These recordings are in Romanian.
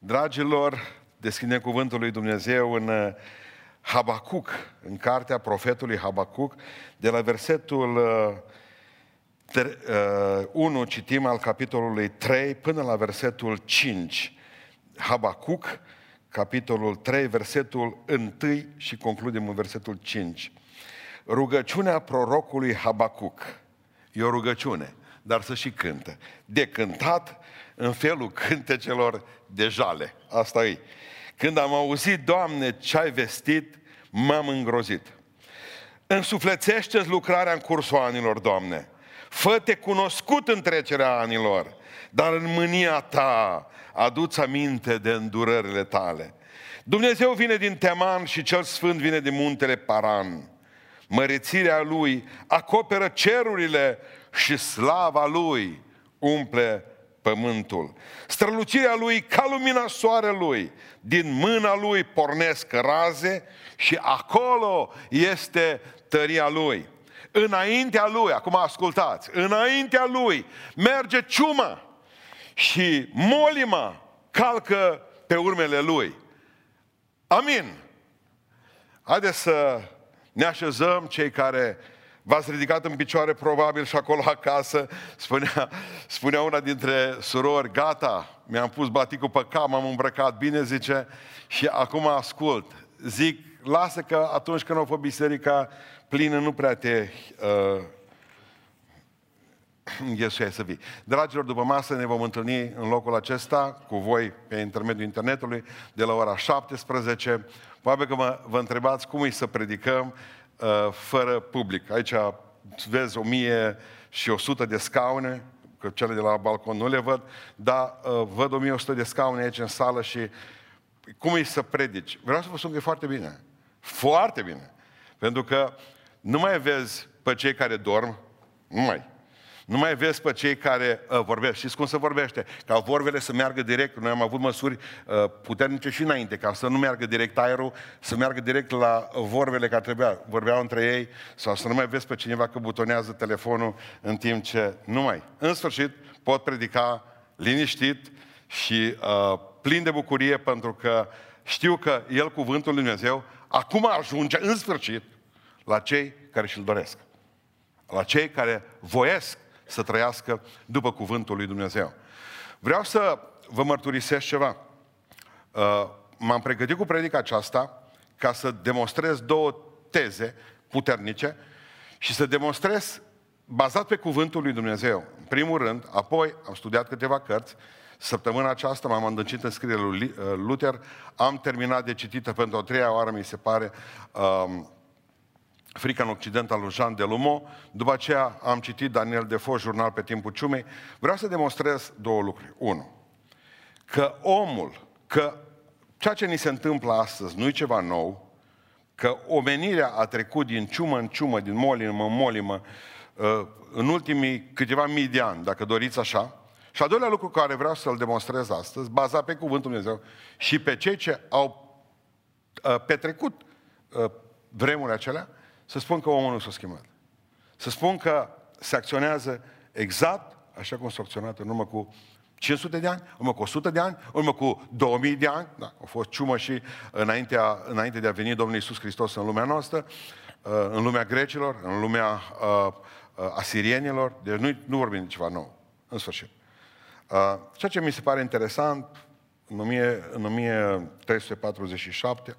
Dragilor, deschidem cuvântul lui Dumnezeu în uh, Habacuc, în cartea profetului Habacuc, de la versetul uh, 1 uh, citim al capitolului 3 până la versetul 5. Habacuc, capitolul 3, versetul 1 și concludem în versetul 5. Rugăciunea prorocului Habacuc. E o rugăciune, dar să și cântă. De cântat în felul cântecelor de jale. Asta e. Când am auzit, Doamne, ce ai vestit, m-am îngrozit. Însuflețește-ți lucrarea în cursul anilor, Doamne. Fă-te cunoscut în trecerea anilor, dar în mânia ta aduți aminte de îndurările tale. Dumnezeu vine din Teman și cel Sfânt vine din muntele Paran. Mărețirea Lui acoperă cerurile și slava Lui umple pământul. Strălucirea Lui ca lumina soarelui. Din mâna Lui pornesc raze și acolo este tăria Lui. Înaintea Lui, acum ascultați, înaintea Lui merge ciuma și molima calcă pe urmele Lui. Amin. Haideți să ne așezăm cei care v-ați ridicat în picioare probabil și acolo acasă, spunea, spunea una dintre surori, gata, mi-am pus baticul pe cap, m-am îmbrăcat bine, zice, și acum ascult. Zic, lasă că atunci când o fă biserica plină, nu prea te uh, înghesuiai să vii. Dragilor, după masă ne vom întâlni în locul acesta cu voi pe intermediul internetului de la ora 17. Probabil că mă, vă întrebați cum e să predicăm uh, fără public. Aici vezi o mie și o sută de scaune, că cele de la balcon nu le văd, dar uh, văd 1100 de scaune aici în sală și cum e să predici? Vreau să vă spun că e foarte bine. Foarte bine. Pentru că nu mai vezi pe cei care dorm, nu mai. Nu mai vezi pe cei care uh, vorbesc. Știți cum se vorbește? Ca vorbele să meargă direct. Noi am avut măsuri uh, puternice și înainte, ca să nu meargă direct aerul, să meargă direct la vorbele care trebuia. Vorbeau între ei sau să nu mai vezi pe cineva că butonează telefonul în timp ce... Nu mai. În sfârșit, pot predica liniștit și uh, plin de bucurie pentru că știu că El, Cuvântul Lui Dumnezeu, acum ajunge în sfârșit la cei care și-l doresc. La cei care voiesc să trăiască după cuvântul lui Dumnezeu. Vreau să vă mărturisesc ceva. Uh, m-am pregătit cu predica aceasta ca să demonstrez două teze puternice și să demonstrez bazat pe cuvântul lui Dumnezeu. În primul rând, apoi am studiat câteva cărți, Săptămâna aceasta m-am îndâncit în scrierea lui uh, Luther, am terminat de citită pentru a treia oară, mi se pare, um, Frica în Occident al lui Jean de Lumo. După aceea am citit Daniel Defoe, jurnal pe timpul ciumei. Vreau să demonstrez două lucruri. Unu, că omul, că ceea ce ni se întâmplă astăzi nu e ceva nou, că omenirea a trecut din ciumă în ciumă, din molimă în molimă, uh, în ultimii câteva mii de ani, dacă doriți așa. Și al doilea lucru care vreau să-l demonstrez astăzi, bazat pe Cuvântul Dumnezeu și pe cei ce au uh, petrecut uh, vremurile acelea, să spun că omul nu s-a schimbat. Să spun că se acționează exact așa cum s-a acționat în urmă cu 500 de ani, în urmă cu 100 de ani, în urmă cu 2000 de ani, da, a fost ciumă și înaintea, înainte de a veni Domnul Iisus Hristos în lumea noastră, uh, în lumea grecilor, în lumea uh, uh, asirienilor, deci nu, nu vorbim de ceva nou, în sfârșit. Ceea ce mi se pare interesant, în, 1000, în 1347,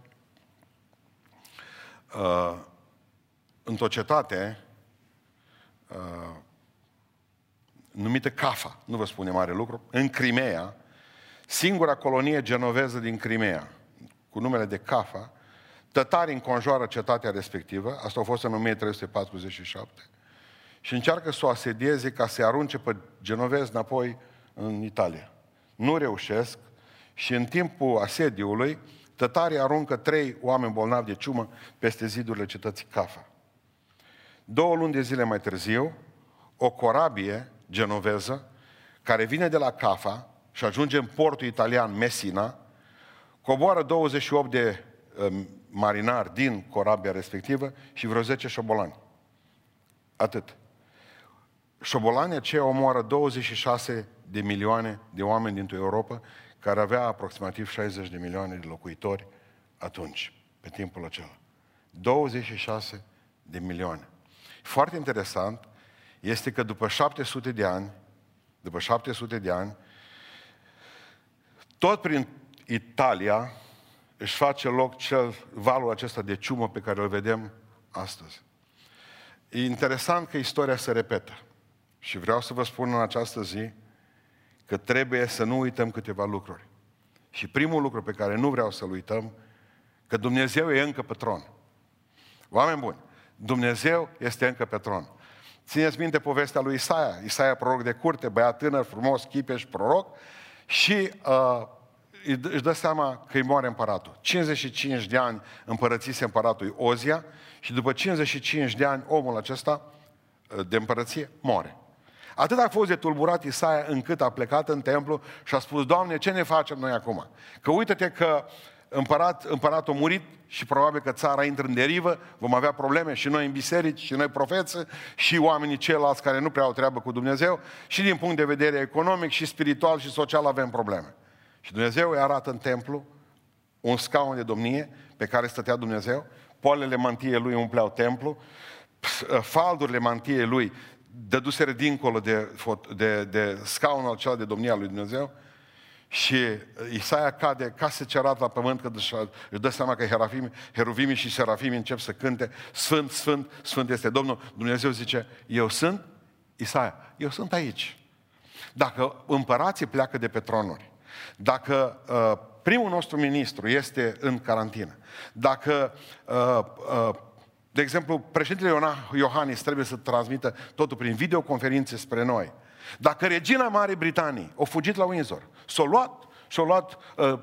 într-o cetate uh, numită Cafa, nu vă spune mare lucru, în Crimea, singura colonie genoveză din Crimea, cu numele de Cafa, tătarii înconjoară cetatea respectivă, asta a fost în 1347, și încearcă să o asedieze ca să-i arunce pe genovezi înapoi în Italia. Nu reușesc și în timpul asediului, tătarii aruncă trei oameni bolnavi de ciumă peste zidurile cetății Cafa. Două luni de zile mai târziu, o corabie genoveză, care vine de la Cafa și ajunge în portul italian Messina, coboară 28 de uh, marinari din corabia respectivă și vreo 10 șobolani. Atât. Șobolanii aceia omoară 26 de milioane de oameni dintr-o Europa care avea aproximativ 60 de milioane de locuitori atunci, pe timpul acela. 26 de milioane. Foarte interesant este că după 700 de ani, după 700 de ani, tot prin Italia își face loc cel valul acesta de ciumă pe care îl vedem astăzi. E interesant că istoria se repetă. Și vreau să vă spun în această zi că trebuie să nu uităm câteva lucruri. Și primul lucru pe care nu vreau să-l uităm, că Dumnezeu e încă pe tron. Oameni buni, Dumnezeu este încă pe tron. Țineți minte povestea lui Isaia, Isaia proroc de curte, băiat tânăr, frumos, chipeș, proroc, și uh, își dă seama că îi moare împăratul. 55 de ani împărățise împăratul Ozia și după 55 de ani omul acesta uh, de împărăție moare. Atât a fost de tulburat Isaia încât a plecat în templu și a spus, Doamne, ce ne facem noi acum? Că uite-te că împărat, împăratul a murit și probabil că țara intră în derivă, vom avea probleme și noi în biserici, și noi profeți, și oamenii ceilalți care nu prea au treabă cu Dumnezeu, și din punct de vedere economic, și spiritual, și social avem probleme. Și Dumnezeu îi arată în templu un scaun de domnie pe care stătea Dumnezeu, polele mantiei lui umpleau templu, faldurile mantiei lui dăduseră dincolo de, de, de scaunul acela de domnia lui Dumnezeu și Isaia cade ca se cerat la pământ că își dă seama că herafimi, heruvimii și serafimii încep să cânte Sfânt, Sfânt, Sfânt este Domnul. Dumnezeu zice, eu sunt Isaia, eu sunt aici. Dacă împărații pleacă de pe tronuri, dacă uh, primul nostru ministru este în carantină, dacă uh, uh, de exemplu, președintele Iohannis trebuie să transmită totul prin videoconferințe spre noi. Dacă regina Marii Britanii a fugit la Windsor, s-a luat, și-a luat uh,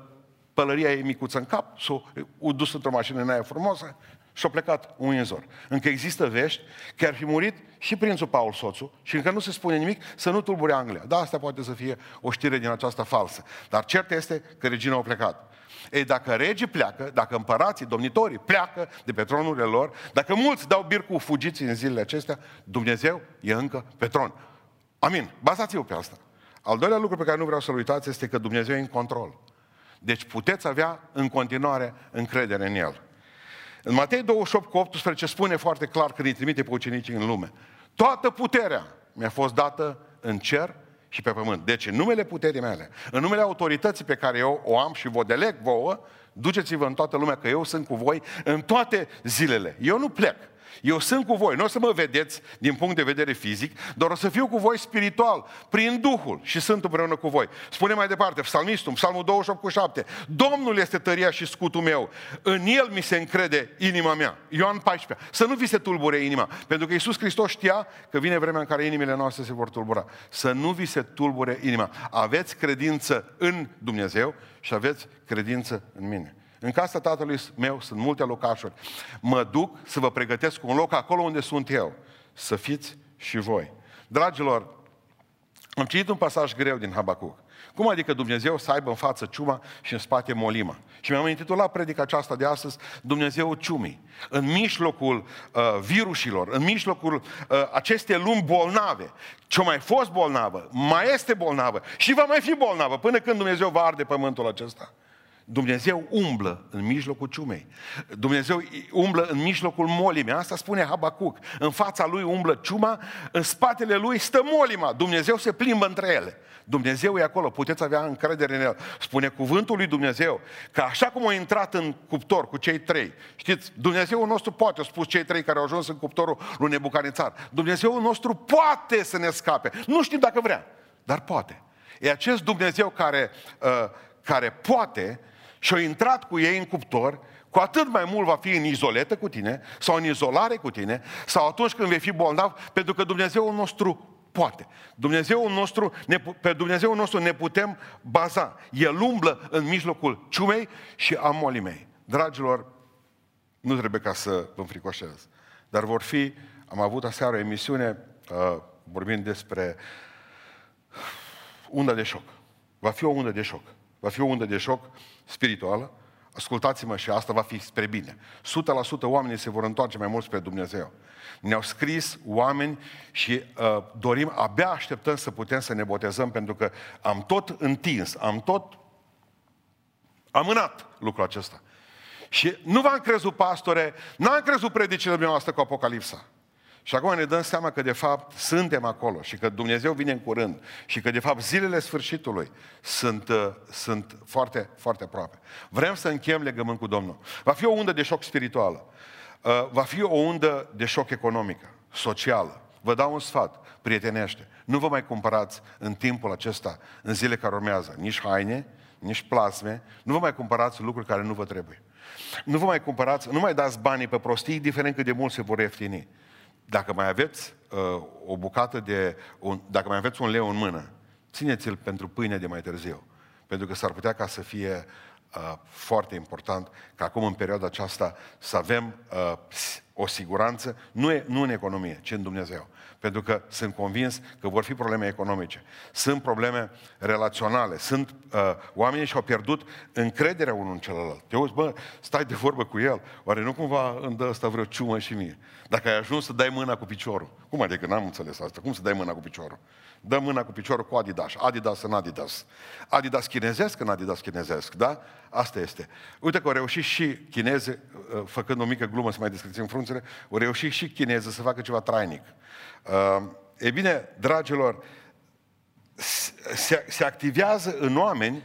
pălăria ei micuță în cap, s-a dus într-o mașină în aia frumoasă și a plecat în Windsor. Încă există vești că ar fi murit și prințul Paul soțul și încă nu se spune nimic să nu tulbure Anglia. Da, asta poate să fie o știre din aceasta falsă. Dar cert este că regina a plecat. Ei, dacă regii pleacă, dacă împărații, domnitorii pleacă de pe tronurile lor, dacă mulți dau bir cu fugiți în zilele acestea, Dumnezeu e încă pe tron. Amin. Bazați-vă pe asta. Al doilea lucru pe care nu vreau să-l uitați este că Dumnezeu e în control. Deci puteți avea în continuare încredere în El. În Matei 28 cu 18 spune foarte clar că îi trimite pe ucenicii în lume. Toată puterea mi-a fost dată în cer și pe pământ. Deci, în numele puterii mele, în numele autorității pe care eu o am și vă deleg vouă, duceți-vă în toată lumea că eu sunt cu voi în toate zilele. Eu nu plec. Eu sunt cu voi, nu o să mă vedeți din punct de vedere fizic, dar o să fiu cu voi spiritual, prin Duhul și sunt împreună cu voi. Spune mai departe, psalmistul, psalmul 28 cu 7, Domnul este tăria și scutul meu, în El mi se încrede inima mea. Ioan 14. Să nu vi se tulbure inima, pentru că Iisus Hristos știa că vine vremea în care inimile noastre se vor tulbura. Să nu vi se tulbure inima. Aveți credință în Dumnezeu și aveți credință în mine. În casa tatălui meu sunt multe locașuri. Mă duc să vă pregătesc un loc acolo unde sunt eu. Să fiți și voi. Dragilor, am citit un pasaj greu din Habacuc. Cum adică Dumnezeu să aibă în față ciuma și în spate molima? Și mi-am intitulat predica aceasta de astăzi, Dumnezeu ciumii. În mijlocul uh, virusilor, în mijlocul uh, acestei lumi bolnave, ce mai fost bolnavă, mai este bolnavă și va mai fi bolnavă până când Dumnezeu va arde pământul acesta. Dumnezeu umblă în mijlocul ciumei. Dumnezeu umblă în mijlocul molimei. Asta spune Habacuc. În fața lui umblă ciuma, în spatele lui stă molima. Dumnezeu se plimbă între ele. Dumnezeu e acolo, puteți avea încredere în El. Spune cuvântul lui Dumnezeu că așa cum a intrat în cuptor cu cei trei, știți, Dumnezeu nostru poate, au spus cei trei care au ajuns în cuptorul lui Nebucanițar, Dumnezeu nostru poate să ne scape. Nu știm dacă vrea, dar poate. E acest Dumnezeu care, uh, care poate și au intrat cu ei în cuptor, cu atât mai mult va fi în izoletă cu tine, sau în izolare cu tine, sau atunci când vei fi bolnav, pentru că Dumnezeul nostru poate. Dumnezeul nostru, ne, pe Dumnezeul nostru ne putem baza. El umblă în mijlocul ciumei și a molii mei. Dragilor, nu trebuie ca să vă înfricoșez, dar vor fi, am avut aseară o emisiune uh, vorbind despre undă de șoc. Va fi o undă de șoc. Va fi o undă de șoc spirituală. Ascultați-mă și asta va fi spre bine. 100% oamenii se vor întoarce mai mult spre Dumnezeu. Ne-au scris oameni și uh, dorim, abia așteptăm să putem să ne botezăm pentru că am tot întins, am tot amânat lucrul acesta. Și nu v-am crezut, pastore, n-am crezut predicile dumneavoastră cu Apocalipsa. Și acum ne dăm seama că de fapt suntem acolo și că Dumnezeu vine în curând și că de fapt zilele sfârșitului sunt, uh, sunt foarte, foarte aproape. Vrem să încheiem legământ cu Domnul. Va fi o undă de șoc spirituală. Uh, va fi o undă de șoc economică, socială. Vă dau un sfat, prietenește. Nu vă mai cumpărați în timpul acesta, în zile care urmează, nici haine, nici plasme, nu vă mai cumpărați lucruri care nu vă trebuie. Nu vă mai cumpărați, nu mai dați banii pe prostii, diferent cât de mult se vor ieftini. Dacă mai aveți uh, o bucată de, un, dacă mai aveți un leu în mână, țineți-l pentru pâine de mai târziu. Pentru că s-ar putea ca să fie uh, foarte important ca acum în perioada aceasta să avem uh, o siguranță, nu, e, nu în economie, ci în Dumnezeu. Pentru că sunt convins că vor fi probleme economice, sunt probleme relaționale, sunt uh, oamenii și-au pierdut încrederea unul în celălalt. Te uiți, bă, stai de vorbă cu el, oare nu cumva îmi dă ăsta vreo ciumă și mie? Dacă ai ajuns să dai mâna cu piciorul, cum adică n-am înțeles asta, cum să dai mâna cu piciorul? Dă mâna cu piciorul cu Adidas, Adidas în Adidas. Adidas chinezesc în Adidas chinezesc, da? Asta este. Uite că au reușit și chineze, uh, făcând o mică glumă să mai descriem frunțele, au reușit și chineze să facă ceva trainic. Uh, e bine, dragilor, se, se activează în oameni,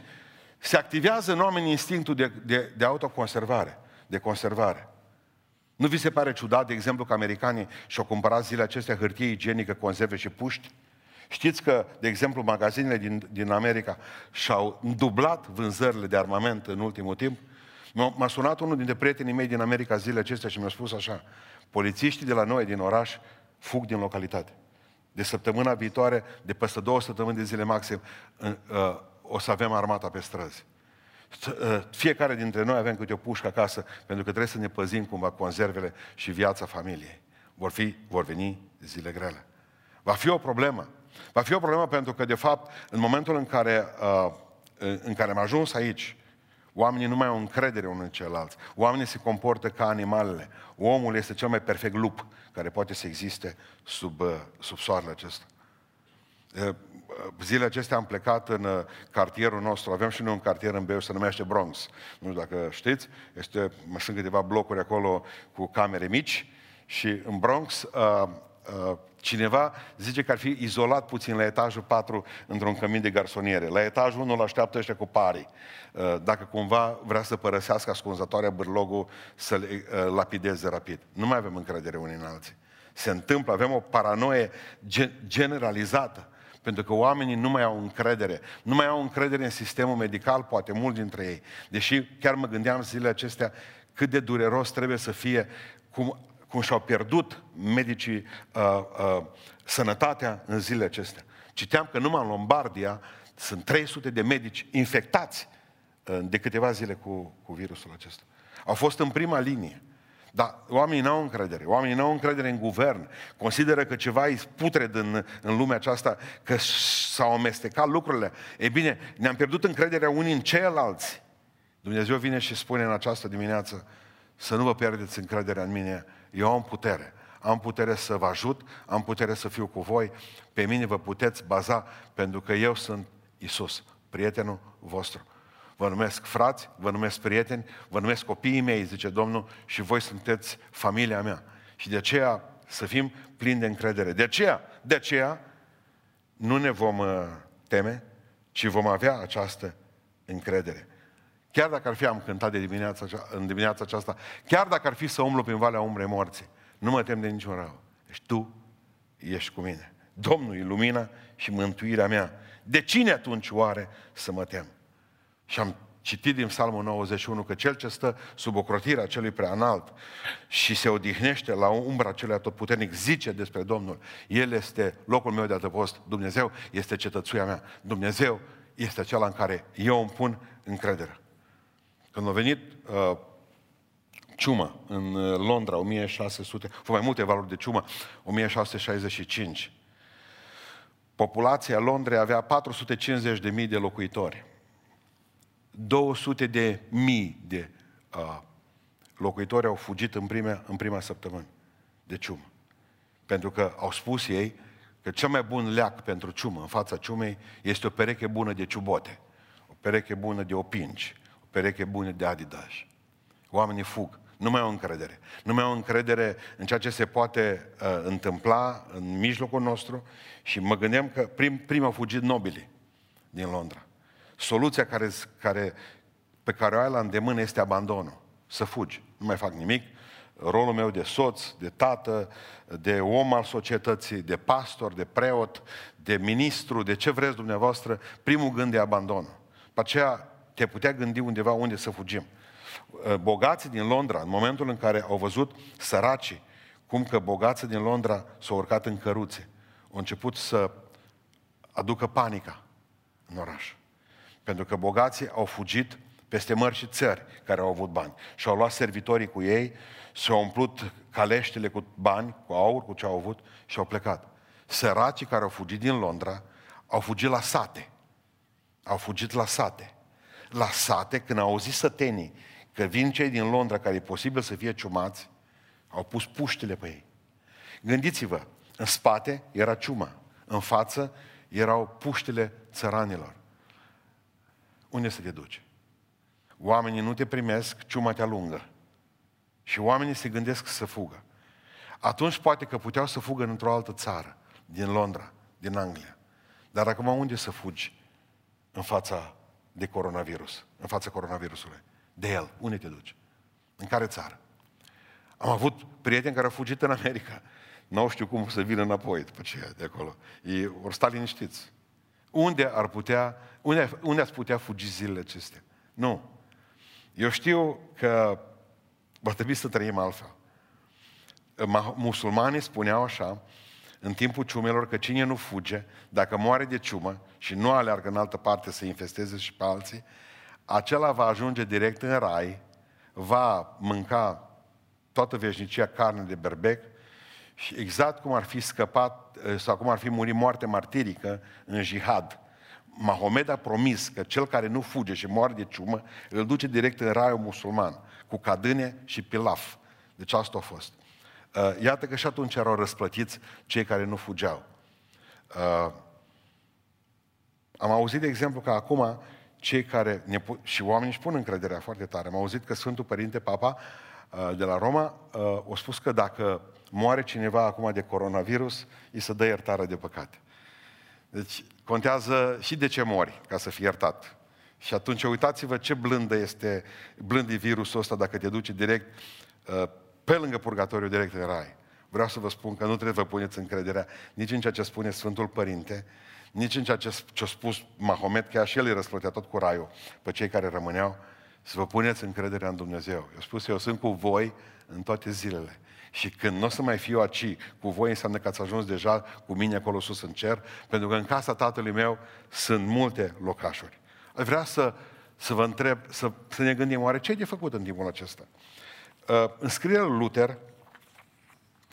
se activează în oameni instinctul de, de, de autoconservare, de conservare. Nu vi se pare ciudat, de exemplu, că americanii și-au cumpărat zilele acestea hârtie igienică, conserve și puști? Știți că, de exemplu, magazinele din, din America și-au dublat vânzările de armament în ultimul timp? M-a sunat unul dintre prietenii mei din America zilele acestea și mi-a spus așa, polițiștii de la noi, din oraș, fug din localitate. De săptămâna viitoare, de peste două săptămâni de zile maxim, uh, o să avem armata pe străzi. Uh, fiecare dintre noi avem câte o pușcă acasă, pentru că trebuie să ne păzim cumva conservele și viața familiei. Vor, fi, vor veni zile grele. Va fi o problemă. Va fi o problemă pentru că, de fapt, în momentul în care, uh, în care am ajuns aici, oamenii nu mai au încredere unul în ceilalți. Oamenii se comportă ca animalele. Omul este cel mai perfect lup care poate să existe sub, uh, sub soarele acesta. Uh, zilele acestea am plecat în cartierul nostru, avem și noi un cartier în Beu, se numește Bronx. Nu știu dacă știți, este, mai sunt câteva blocuri acolo cu camere mici și în Bronx uh, uh, Cineva zice că ar fi izolat puțin la etajul 4 într-un cămin de garsoniere. La etajul 1 îl așteaptă ăștia cu pari. Uh, dacă cumva vrea să părăsească ascunzătoarea bârlogul să le uh, lapideze rapid. Nu mai avem încredere unii în alții. Se întâmplă, avem o paranoie generalizată. Pentru că oamenii nu mai au încredere. Nu mai au încredere în sistemul medical, poate mulți dintre ei. Deși chiar mă gândeam zilele acestea cât de dureros trebuie să fie cum cum și-au pierdut medicii uh, uh, sănătatea în zilele acestea. Citeam că numai în Lombardia sunt 300 de medici infectați uh, de câteva zile cu, cu virusul acesta. Au fost în prima linie. Dar oamenii n-au încredere. Oamenii n-au încredere în guvern. Consideră că ceva e putred în, în lumea aceasta, că s-au amestecat lucrurile. E bine, ne-am pierdut încrederea unii în ceilalți. Dumnezeu vine și spune în această dimineață să nu vă pierdeți încrederea în mine, eu am putere. Am putere să vă ajut, am putere să fiu cu voi. Pe mine vă puteți baza pentru că eu sunt Isus, prietenul vostru. Vă numesc frați, vă numesc prieteni, vă numesc copiii mei, zice Domnul, și voi sunteți familia mea. Și de aceea să fim plini de încredere. De aceea, de aceea nu ne vom uh, teme, ci vom avea această încredere. Chiar dacă ar fi, am cântat de dimineața, în dimineața aceasta, chiar dacă ar fi să umblu prin valea umbrei morții, nu mă tem de niciun rău. Deci tu ești cu mine. Domnul e lumina și mântuirea mea. De cine atunci oare să mă tem? Și am citit din Psalmul 91 că cel ce stă sub ocrotirea celui prea înalt și se odihnește la umbra celui atotputernic, zice despre Domnul, El este locul meu de adăpost, Dumnezeu este cetățuia mea, Dumnezeu este acela în care eu îmi pun încredere. Când a venit uh, ciuma în uh, Londra, 1600, au mai multe valori de ciumă, 1665, populația Londrei avea 450.000 de locuitori. 200 de mii de uh, locuitori au fugit în prima, în prima săptămână de ciumă. Pentru că au spus ei că cel mai bun leac pentru ciumă, în fața ciumei, este o pereche bună de ciubote, o pereche bună de opinci, pereche bune de Adidas. Oamenii fug. Nu mai au încredere. Nu mai au încredere în ceea ce se poate uh, întâmpla în mijlocul nostru și mă gândeam că prim, prim au fugit nobili din Londra. Soluția care, care, pe care o ai la îndemână este abandonul. Să fugi. Nu mai fac nimic. Rolul meu de soț, de tată, de om al societății, de pastor, de preot, de ministru, de ce vreți dumneavoastră, primul gând e abandonul. Pe aceea te putea gândi undeva unde să fugim. Uh, bogații din Londra, în momentul în care au văzut săracii, cum că bogații din Londra s-au urcat în căruțe, au început să aducă panica în oraș. Pentru că bogații au fugit peste mări și țări care au avut bani. Și au luat servitorii cu ei, și-au umplut caleștile cu bani, cu aur, cu ce au avut și au plecat. Săracii care au fugit din Londra au fugit la sate. Au fugit la sate. La sate, când au auzit sătenii că vin cei din Londra care e posibil să fie ciumați, au pus puștile pe ei. Gândiți-vă, în spate era ciuma, în față erau puștile țăranilor. Unde să te duci? Oamenii nu te primesc, ciuma te alungă. Și oamenii se gândesc să fugă. Atunci poate că puteau să fugă într-o altă țară, din Londra, din Anglia. Dar acum unde să fugi în fața de coronavirus, în fața coronavirusului? De el. Unde te duci? În care țară? Am avut prieteni care au fugit în America. Nu știu cum să vină înapoi după ce de acolo. Ei vor sta liniștiți. Unde ar putea, unde, unde ați putea fugi zilele acestea? Nu. Eu știu că va trebui să trăim altfel. Musulmanii spuneau așa, în timpul ciumelor, că cine nu fuge, dacă moare de ciumă și nu aleargă în altă parte să infesteze și pe alții, acela va ajunge direct în rai, va mânca toată veșnicia carne de berbec și exact cum ar fi scăpat sau cum ar fi murit moarte martirică în jihad. Mahomed a promis că cel care nu fuge și moare de ciumă îl duce direct în raiul musulman, cu cadâne și pilaf. Deci asta a fost. Uh, iată că și atunci erau răsplătiți cei care nu fugeau. Uh, am auzit, de exemplu, că acum cei care ne pu- și oamenii își pun încrederea foarte tare. Am auzit că Sfântul Părinte Papa uh, de la Roma a spus că dacă moare cineva acum de coronavirus, îi se dă iertare de păcate. Deci contează și de ce mori, ca să fii iertat. Și atunci uitați-vă ce blândă este, blând e virusul ăsta dacă te duce direct uh, pe lângă purgatoriu, direct în rai. Vreau să vă spun că nu trebuie să vă puneți încrederea nici în ceea ce spune Sfântul Părinte, nici în ceea ce a spus Mahomet, că și el îi răsplătea tot cu raiul pe cei care rămâneau, să vă puneți încrederea în Dumnezeu. Eu spus, eu sunt cu voi în toate zilele. Și când nu o să mai fiu aici cu voi, înseamnă că ați ajuns deja cu mine acolo sus în cer, pentru că în casa tatălui meu sunt multe locașuri. Vrea să, să vă întreb, să, să ne gândim, oare ce e de făcut în timpul acesta? Uh, în scrierea lui Luther,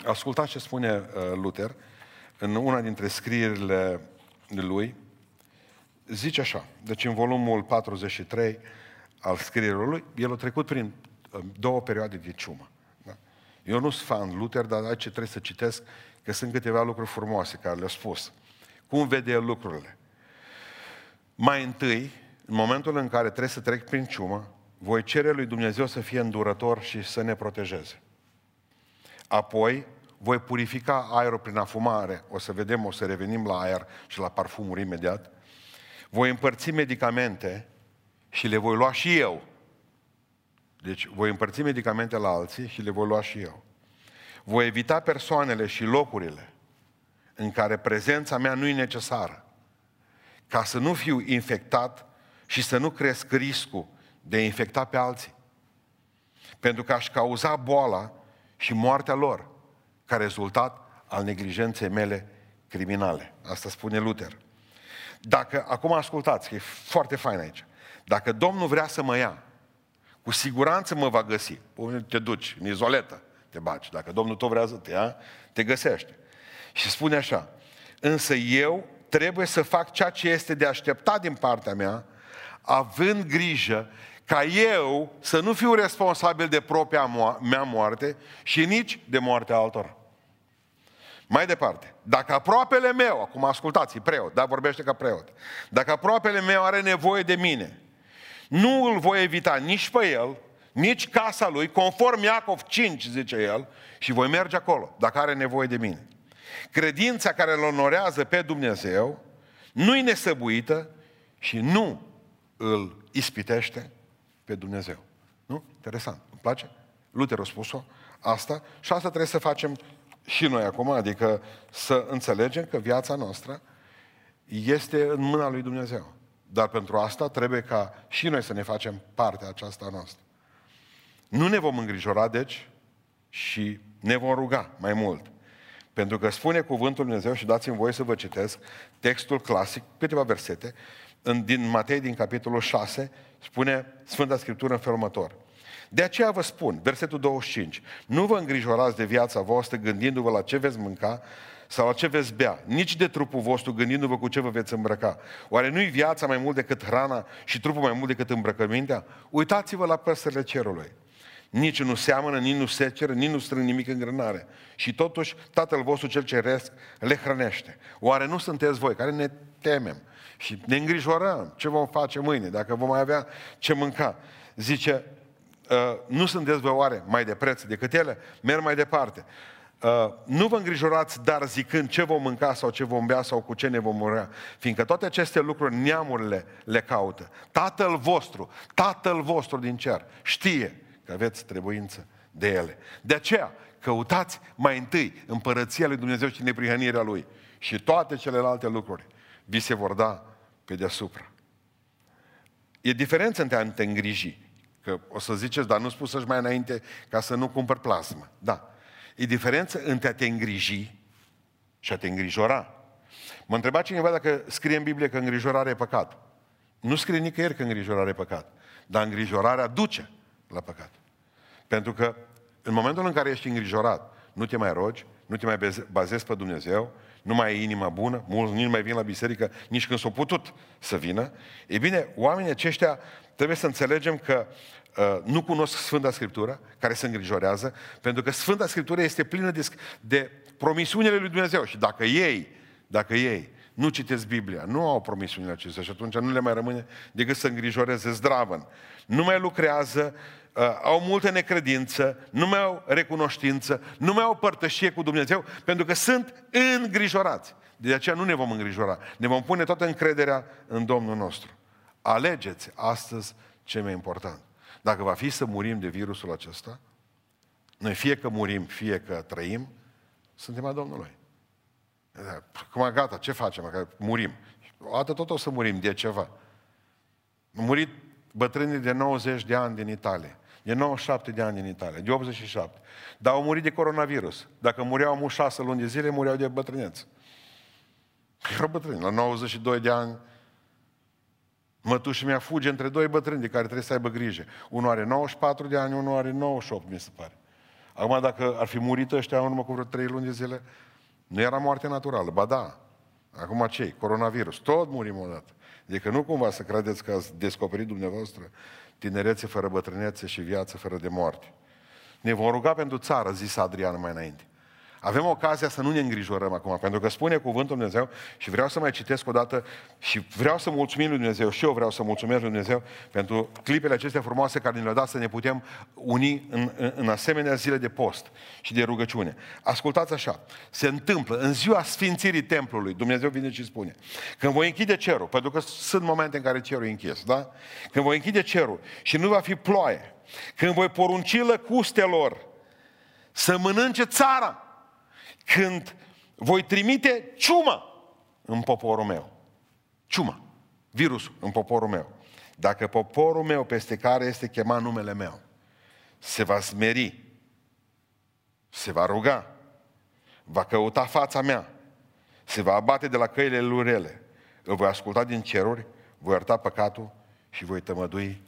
ascultați ce spune uh, Luther, în una dintre scrierile lui, zice așa, deci în volumul 43 al scrierilor lui, el a trecut prin uh, două perioade de ciumă. Eu nu sunt fan Luther, dar aici trebuie să citesc că sunt câteva lucruri frumoase care le-a spus. Cum vede el lucrurile? Mai întâi, în momentul în care trebuie să trec prin ciumă, voi cere lui Dumnezeu să fie îndurător și să ne protejeze. Apoi, voi purifica aerul prin afumare, o să vedem, o să revenim la aer și la parfumuri imediat. Voi împărți medicamente și le voi lua și eu. Deci voi împărți medicamente la alții și le voi lua și eu. Voi evita persoanele și locurile în care prezența mea nu e necesară, ca să nu fiu infectat și să nu cresc riscul de a infecta pe alții. Pentru că aș cauza boala și moartea lor ca rezultat al neglijenței mele criminale. Asta spune Luther. Dacă, acum ascultați, că e foarte fain aici. Dacă Domnul vrea să mă ia, cu siguranță mă va găsi. Unde te duci? În izoletă te baci. Dacă Domnul tău vrea să te ia, te găsește. Și spune așa, însă eu trebuie să fac ceea ce este de așteptat din partea mea, având grijă ca eu să nu fiu responsabil de propria mea moarte și nici de moartea altora. Mai departe, dacă aproapele meu, acum ascultați, e preot, dar vorbește ca preot, dacă aproapele meu are nevoie de mine Nu îl voi evita nici pe el, nici casa lui, conform Iacov 5, zice el, și voi merge acolo, dacă are nevoie de mine. Credința care îl onorează pe Dumnezeu nu-i nesăbuită și nu îl ispitește pe Dumnezeu. Nu? Interesant. Îmi place? Luther a spus-o asta și asta trebuie să facem și noi acum, adică să înțelegem că viața noastră este în mâna lui Dumnezeu. Dar pentru asta trebuie ca și noi să ne facem partea aceasta noastră. Nu ne vom îngrijora, deci, și ne vom ruga mai mult. Pentru că spune cuvântul Dumnezeu și dați-mi voie să vă citesc textul clasic, câteva versete, în, din Matei, din capitolul 6, spune Sfânta Scriptură în felul următor. De aceea vă spun, versetul 25, nu vă îngrijorați de viața voastră gândindu-vă la ce veți mânca sau la ce veți bea, nici de trupul vostru gândindu-vă cu ce vă veți îmbrăca. Oare nu-i viața mai mult decât hrana și trupul mai mult decât îmbrăcămintea? Uitați-vă la păsările cerului. Nici nu seamănă, nici nu seceră, nici nu strâng nimic în grânare. Și totuși Tatăl vostru cel ceresc le hrănește. Oare nu sunteți voi care ne temem și ne îngrijorăm ce vom face mâine, dacă vom mai avea ce mânca? Zice, uh, nu sunteți voi oare mai de preț decât ele? Merg mai departe. Uh, nu vă îngrijorați, dar zicând ce vom mânca sau ce vom bea sau cu ce ne vom murea, fiindcă toate aceste lucruri neamurile le caută. Tatăl vostru, Tatăl vostru din cer știe că aveți trebuință de ele. De aceea, căutați mai întâi împărăția lui Dumnezeu și neprihănirea Lui. Și toate celelalte lucruri vi se vor da pe deasupra. E diferență între a te îngriji. Că o să ziceți, dar nu spus să-și mai înainte ca să nu cumpăr plasmă. Da. E diferență între a te îngriji și a te îngrijora. Mă întreba cineva dacă scrie în Biblie că îngrijorarea e păcat. Nu scrie nicăieri că îngrijorarea e păcat. Dar îngrijorarea duce la păcat. Pentru că în momentul în care ești îngrijorat, nu te mai rogi, nu te mai bazezi pe Dumnezeu, nu mai ai inima bună, mulți nu mai vin la biserică nici când s-au putut să vină. E bine, oamenii aceștia trebuie să înțelegem că uh, nu cunosc Sfânta Scriptură, care se îngrijorează, pentru că Sfânta Scriptură este plină de, de promisiunile lui Dumnezeu. Și dacă ei, dacă ei nu citesc Biblia, nu au promisiunile acestea și atunci nu le mai rămâne decât să îngrijoreze zdravăn. Nu mai lucrează, uh, au multă necredință, nu mai au recunoștință, nu mai au părtășie cu Dumnezeu, pentru că sunt îngrijorați. De aceea nu ne vom îngrijora. Ne vom pune toată încrederea în Domnul nostru. Alegeți astăzi ce mai important. Dacă va fi să murim de virusul acesta, noi fie că murim, fie că trăim, suntem a Domnului. Acum gata, ce facem? Că murim. O dată tot o să murim de ceva. Am murit bătrânii de 90 de ani din Italia. De 97 de ani din Italia, de 87. Dar au murit de coronavirus. Dacă mureau mu 6 luni de zile, mureau de bătrânețe. Erau bătrâni. La 92 de ani, mătușa mea fuge între doi bătrâni de care trebuie să aibă grijă. Unul are 94 de ani, unul are 98, mi se pare. Acum, dacă ar fi murit ăștia în urmă cu vreo 3 luni de zile, nu era moarte naturală. Ba da. Acum ce Coronavirus. Tot murim odată. Adică nu cumva să credeți că ați descoperit dumneavoastră tinerețe fără bătrânețe și viață fără de moarte. Ne vom ruga pentru țară, zis Adrian mai înainte. Avem ocazia să nu ne îngrijorăm acum, pentru că spune cuvântul Dumnezeu și vreau să mai citesc o dată și vreau să mulțumim lui Dumnezeu și eu vreau să mulțumesc lui Dumnezeu pentru clipele acestea frumoase care ne le-a dat să ne putem uni în, în, în asemenea zile de post și de rugăciune. Ascultați așa, se întâmplă în ziua sfințirii templului, Dumnezeu vine și spune, când voi închide cerul, pentru că sunt momente în care cerul e închis, da? Când voi închide cerul și nu va fi ploaie, când voi porunci lăcustelor să mănânce țara, când voi trimite ciuma în poporul meu. Ciuma, virusul în poporul meu. Dacă poporul meu peste care este chemat numele meu se va smeri, se va ruga, va căuta fața mea, se va abate de la căile lui rele, îl voi asculta din ceruri, voi ierta păcatul și voi tămădui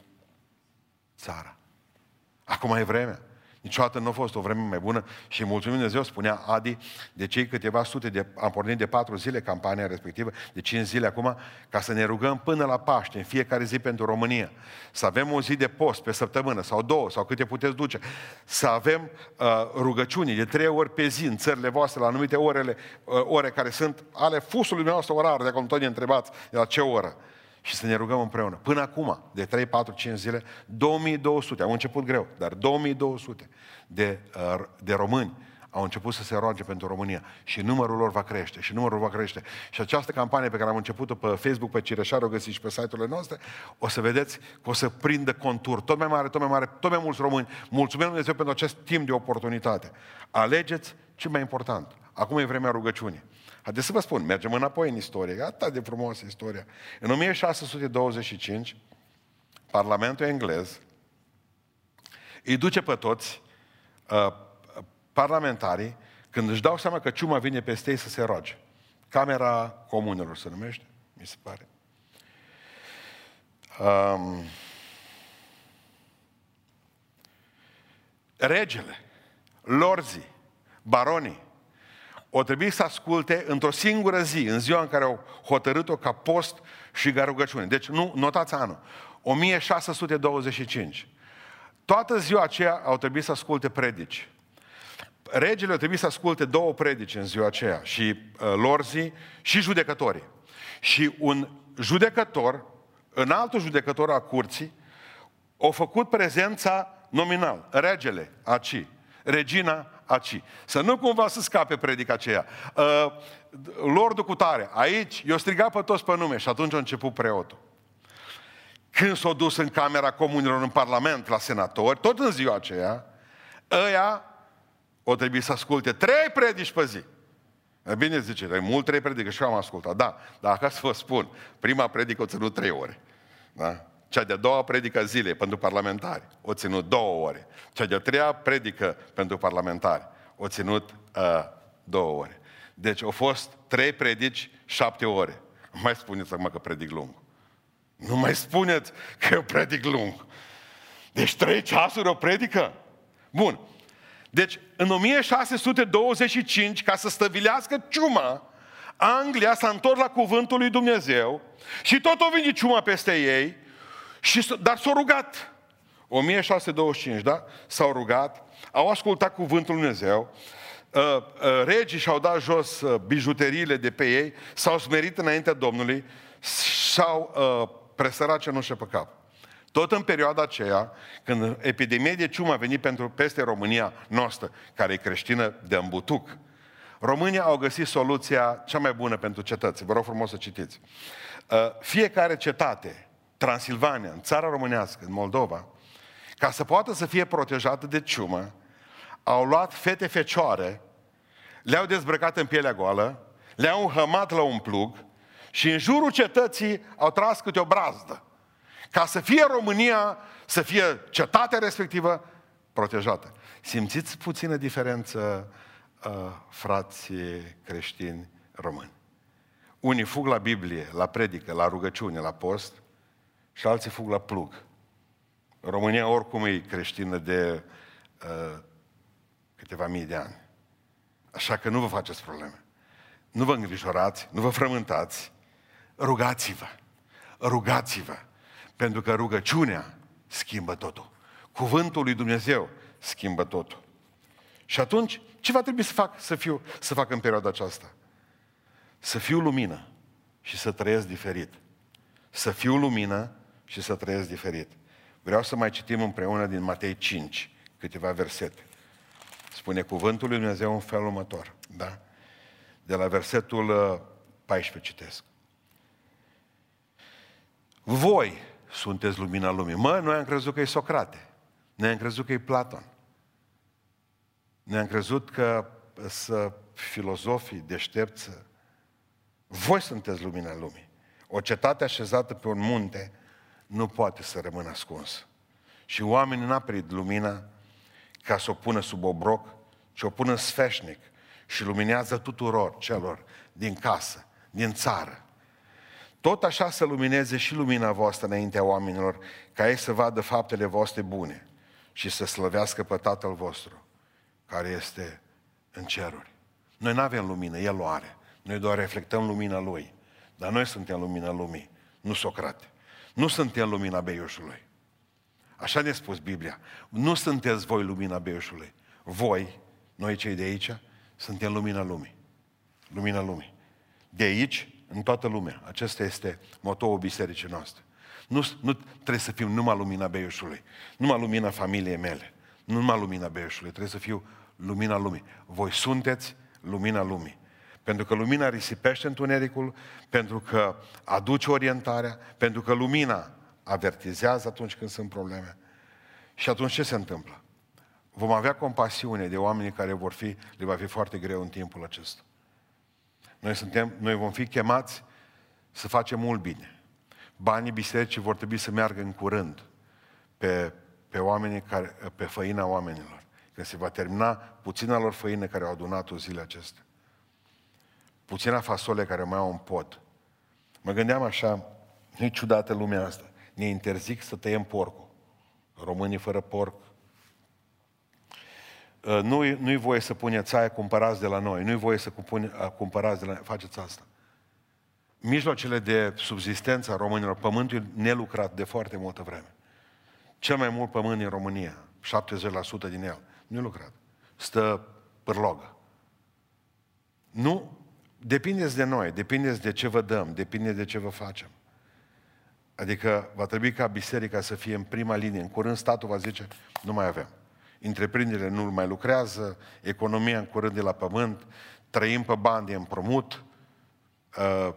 țara. Acum e vremea. Niciodată nu a fost o vreme mai bună și mulțumim Dumnezeu, spunea Adi, de cei câteva sute de, am pornit de patru zile campania respectivă, de cinci zile acum, ca să ne rugăm până la Paște, în fiecare zi pentru România. Să avem o zi de post pe săptămână, sau două, sau câte puteți duce. Să avem uh, rugăciuni de trei ori pe zi în țările voastre, la anumite orele, uh, ore care sunt ale fusului nostru orar, de acolo tot ne întrebați de la ce oră. Și să ne rugăm împreună. Până acum, de 3, 4, 5 zile, 2200, au început greu, dar 2200 de, uh, de români au început să se roage pentru România și numărul lor va crește și numărul va crește. Și această campanie pe care am început-o pe Facebook, pe Cireșar, o găsiți și pe site-urile noastre, o să vedeți că o să prindă contur tot mai mare, tot mai mare, tot mai mulți români. Mulțumim Dumnezeu pentru acest timp de oportunitate. Alegeți ce mai important. Acum e vremea rugăciunii. Haideți să vă spun, mergem înapoi în istorie, e atât de frumoasă istoria. În 1625, Parlamentul englez îi duce pe toți uh, parlamentarii, când își dau seama că ciuma vine peste ei să se roage. Camera comunelor se numește, mi se pare. Um, regele, lorzii, baronii, o trebuie să asculte într-o singură zi, în ziua în care au hotărât-o ca post și ca rugăciune. Deci, nu, notați anul. 1625. Toată ziua aceea au trebuit să asculte predici regele trebuie să asculte două predici în ziua aceea, și uh, lorzii și judecătorii. Și un judecător, în altul judecător a curții, a făcut prezența nominal. Regele, aci. Regina, aci. Să nu cumva să scape predica aceea. Uh, Lordul cu tare, aici, i-a strigat pe toți pe nume și atunci a început preotul. Când s-a dus în Camera Comunilor în Parlament, la senatori, tot în ziua aceea, ăia o trebuie să asculte trei predici pe zi. E bine zice, e mult trei predici și eu am ascultat. Da, dar ca să vă spun, prima predică o ținut trei ore. Da? Cea de-a doua predică zile pentru parlamentari o ținut două ore. Cea de-a treia predică pentru parlamentari o ținut uh, două ore. Deci au fost trei predici, șapte ore. Nu mai spuneți acum că predic lung. Nu mai spuneți că eu predic lung. Deci trei ceasuri o predică? Bun. Deci, în 1625, ca să stăvilească ciuma, Anglia s-a întors la cuvântul lui Dumnezeu și tot o venit ciuma peste ei, și, dar s-au rugat. 1625, da? S-au rugat, au ascultat cuvântul lui Dumnezeu, uh, uh, regii și-au dat jos uh, bijuteriile de pe ei, s-au smerit înaintea Domnului, și-au presărat cenușă pe cap. Tot în perioada aceea, când epidemia de ciumă a venit pentru, peste România noastră, care e creștină de îmbutuc, România au găsit soluția cea mai bună pentru cetăți. Vă rog frumos să citiți. Uh, fiecare cetate, Transilvania, în țara românească, în Moldova, ca să poată să fie protejată de ciumă, au luat fete fecioare, le-au dezbrăcat în pielea goală, le-au hămat la un plug și în jurul cetății au tras câte o brazdă ca să fie România, să fie cetatea respectivă protejată. Simțiți puțină diferență, uh, frații creștini români. Unii fug la Biblie, la predică, la rugăciune, la post și alții fug la plug. România oricum e creștină de uh, câteva mii de ani. Așa că nu vă faceți probleme. Nu vă îngrijorați, nu vă frământați, rugați-vă. Rugați-vă. Pentru că rugăciunea schimbă totul. Cuvântul lui Dumnezeu schimbă totul. Și atunci, ce va trebui să fac, să, fiu, să fac în perioada aceasta? Să fiu lumină și să trăiesc diferit. Să fiu lumină și să trăiesc diferit. Vreau să mai citim împreună din Matei 5 câteva versete. Spune cuvântul lui Dumnezeu în felul următor. Da? De la versetul 14 uh, citesc. Voi, sunteți lumina lumii. Mă, noi am crezut că e Socrate. Noi am crezut că e Platon. Noi am crezut că să filozofii deștepți. Voi sunteți lumina lumii. O cetate așezată pe un munte nu poate să rămână ascuns. Și oamenii n-a prit lumina ca să o pună sub obroc, ci o pună sfeșnic și luminează tuturor celor din casă, din țară, tot așa să lumineze și lumina voastră înaintea oamenilor, ca ei să vadă faptele voastre bune și să slăvească pe Tatăl vostru, care este în ceruri. Noi nu avem lumină, El o are. Noi doar reflectăm lumina Lui. Dar noi suntem lumina lumii, nu Socrate. Nu suntem lumina beiușului. Așa ne-a spus Biblia. Nu sunteți voi lumina beiușului. Voi, noi cei de aici, suntem lumina lumii. Lumina lumii. De aici în toată lumea. Acesta este motoul bisericii noastre. Nu, nu trebuie să fiu numai lumina Beiușului, numai lumina familiei mele, nu numai lumina Beiușului, trebuie să fiu lumina lumii. Voi sunteți lumina lumii. Pentru că lumina risipește întunericul, pentru că aduce orientarea, pentru că lumina avertizează atunci când sunt probleme. Și atunci ce se întâmplă? Vom avea compasiune de oamenii care vor fi, le va fi foarte greu în timpul acesta. Noi, suntem, noi vom fi chemați să facem mult bine. Banii bisericii vor trebui să meargă în curând pe, pe, oamenii care, pe făina oamenilor. Când se va termina puțina lor făină care au adunat-o zile acestea. Puțina fasole care mai au un pod. Mă gândeam așa, nu ciudată lumea asta. Ne interzic să tăiem porcul. Românii fără porc. Uh, nu-i, nu-i voie să puneți aia cumpărați de la noi. Nu-i voie să cumpune, cumpărați de la noi. Faceți asta. Mijlocele de subzistență a românilor, pământul e nelucrat de foarte multă vreme. Cel mai mult pământ în România, 70% din el, nu e lucrat. Stă pârlogă. Nu, depindeți de noi, depindeți de ce vă dăm, depinde de ce vă facem. Adică va trebui ca biserica să fie în prima linie. În curând statul va zice, nu mai avem. Întreprinderile nu mai lucrează, economia în curând de la pământ, trăim pe bani de împrumut, uh,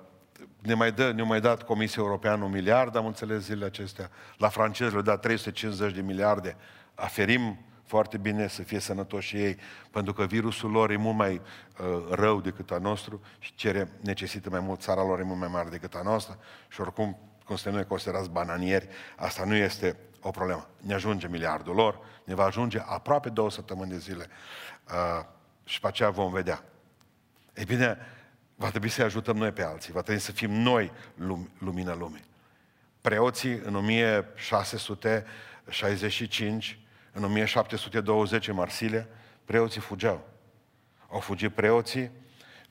ne mai, dă, ne mai dat Comisia Europeană un miliard, am înțeles zilele acestea, la francezi le-au dat 350 de miliarde, aferim foarte bine să fie sănătoși și ei, pentru că virusul lor e mult mai uh, rău decât a nostru și cere, necesită mai mult, țara lor e mult mai mare decât a noastră și oricum, cum suntem noi considerați bananieri, asta nu este o problemă. Ne ajunge miliardul lor, ne va ajunge aproape două săptămâni de zile uh, și pe aceea vom vedea. Ei bine, va trebui să ajutăm noi pe alții, va trebui să fim noi lum- lumina lumii. Preoții în 1665 în 1720 în Marsilia, preoții fugeau. Au fugit preoții,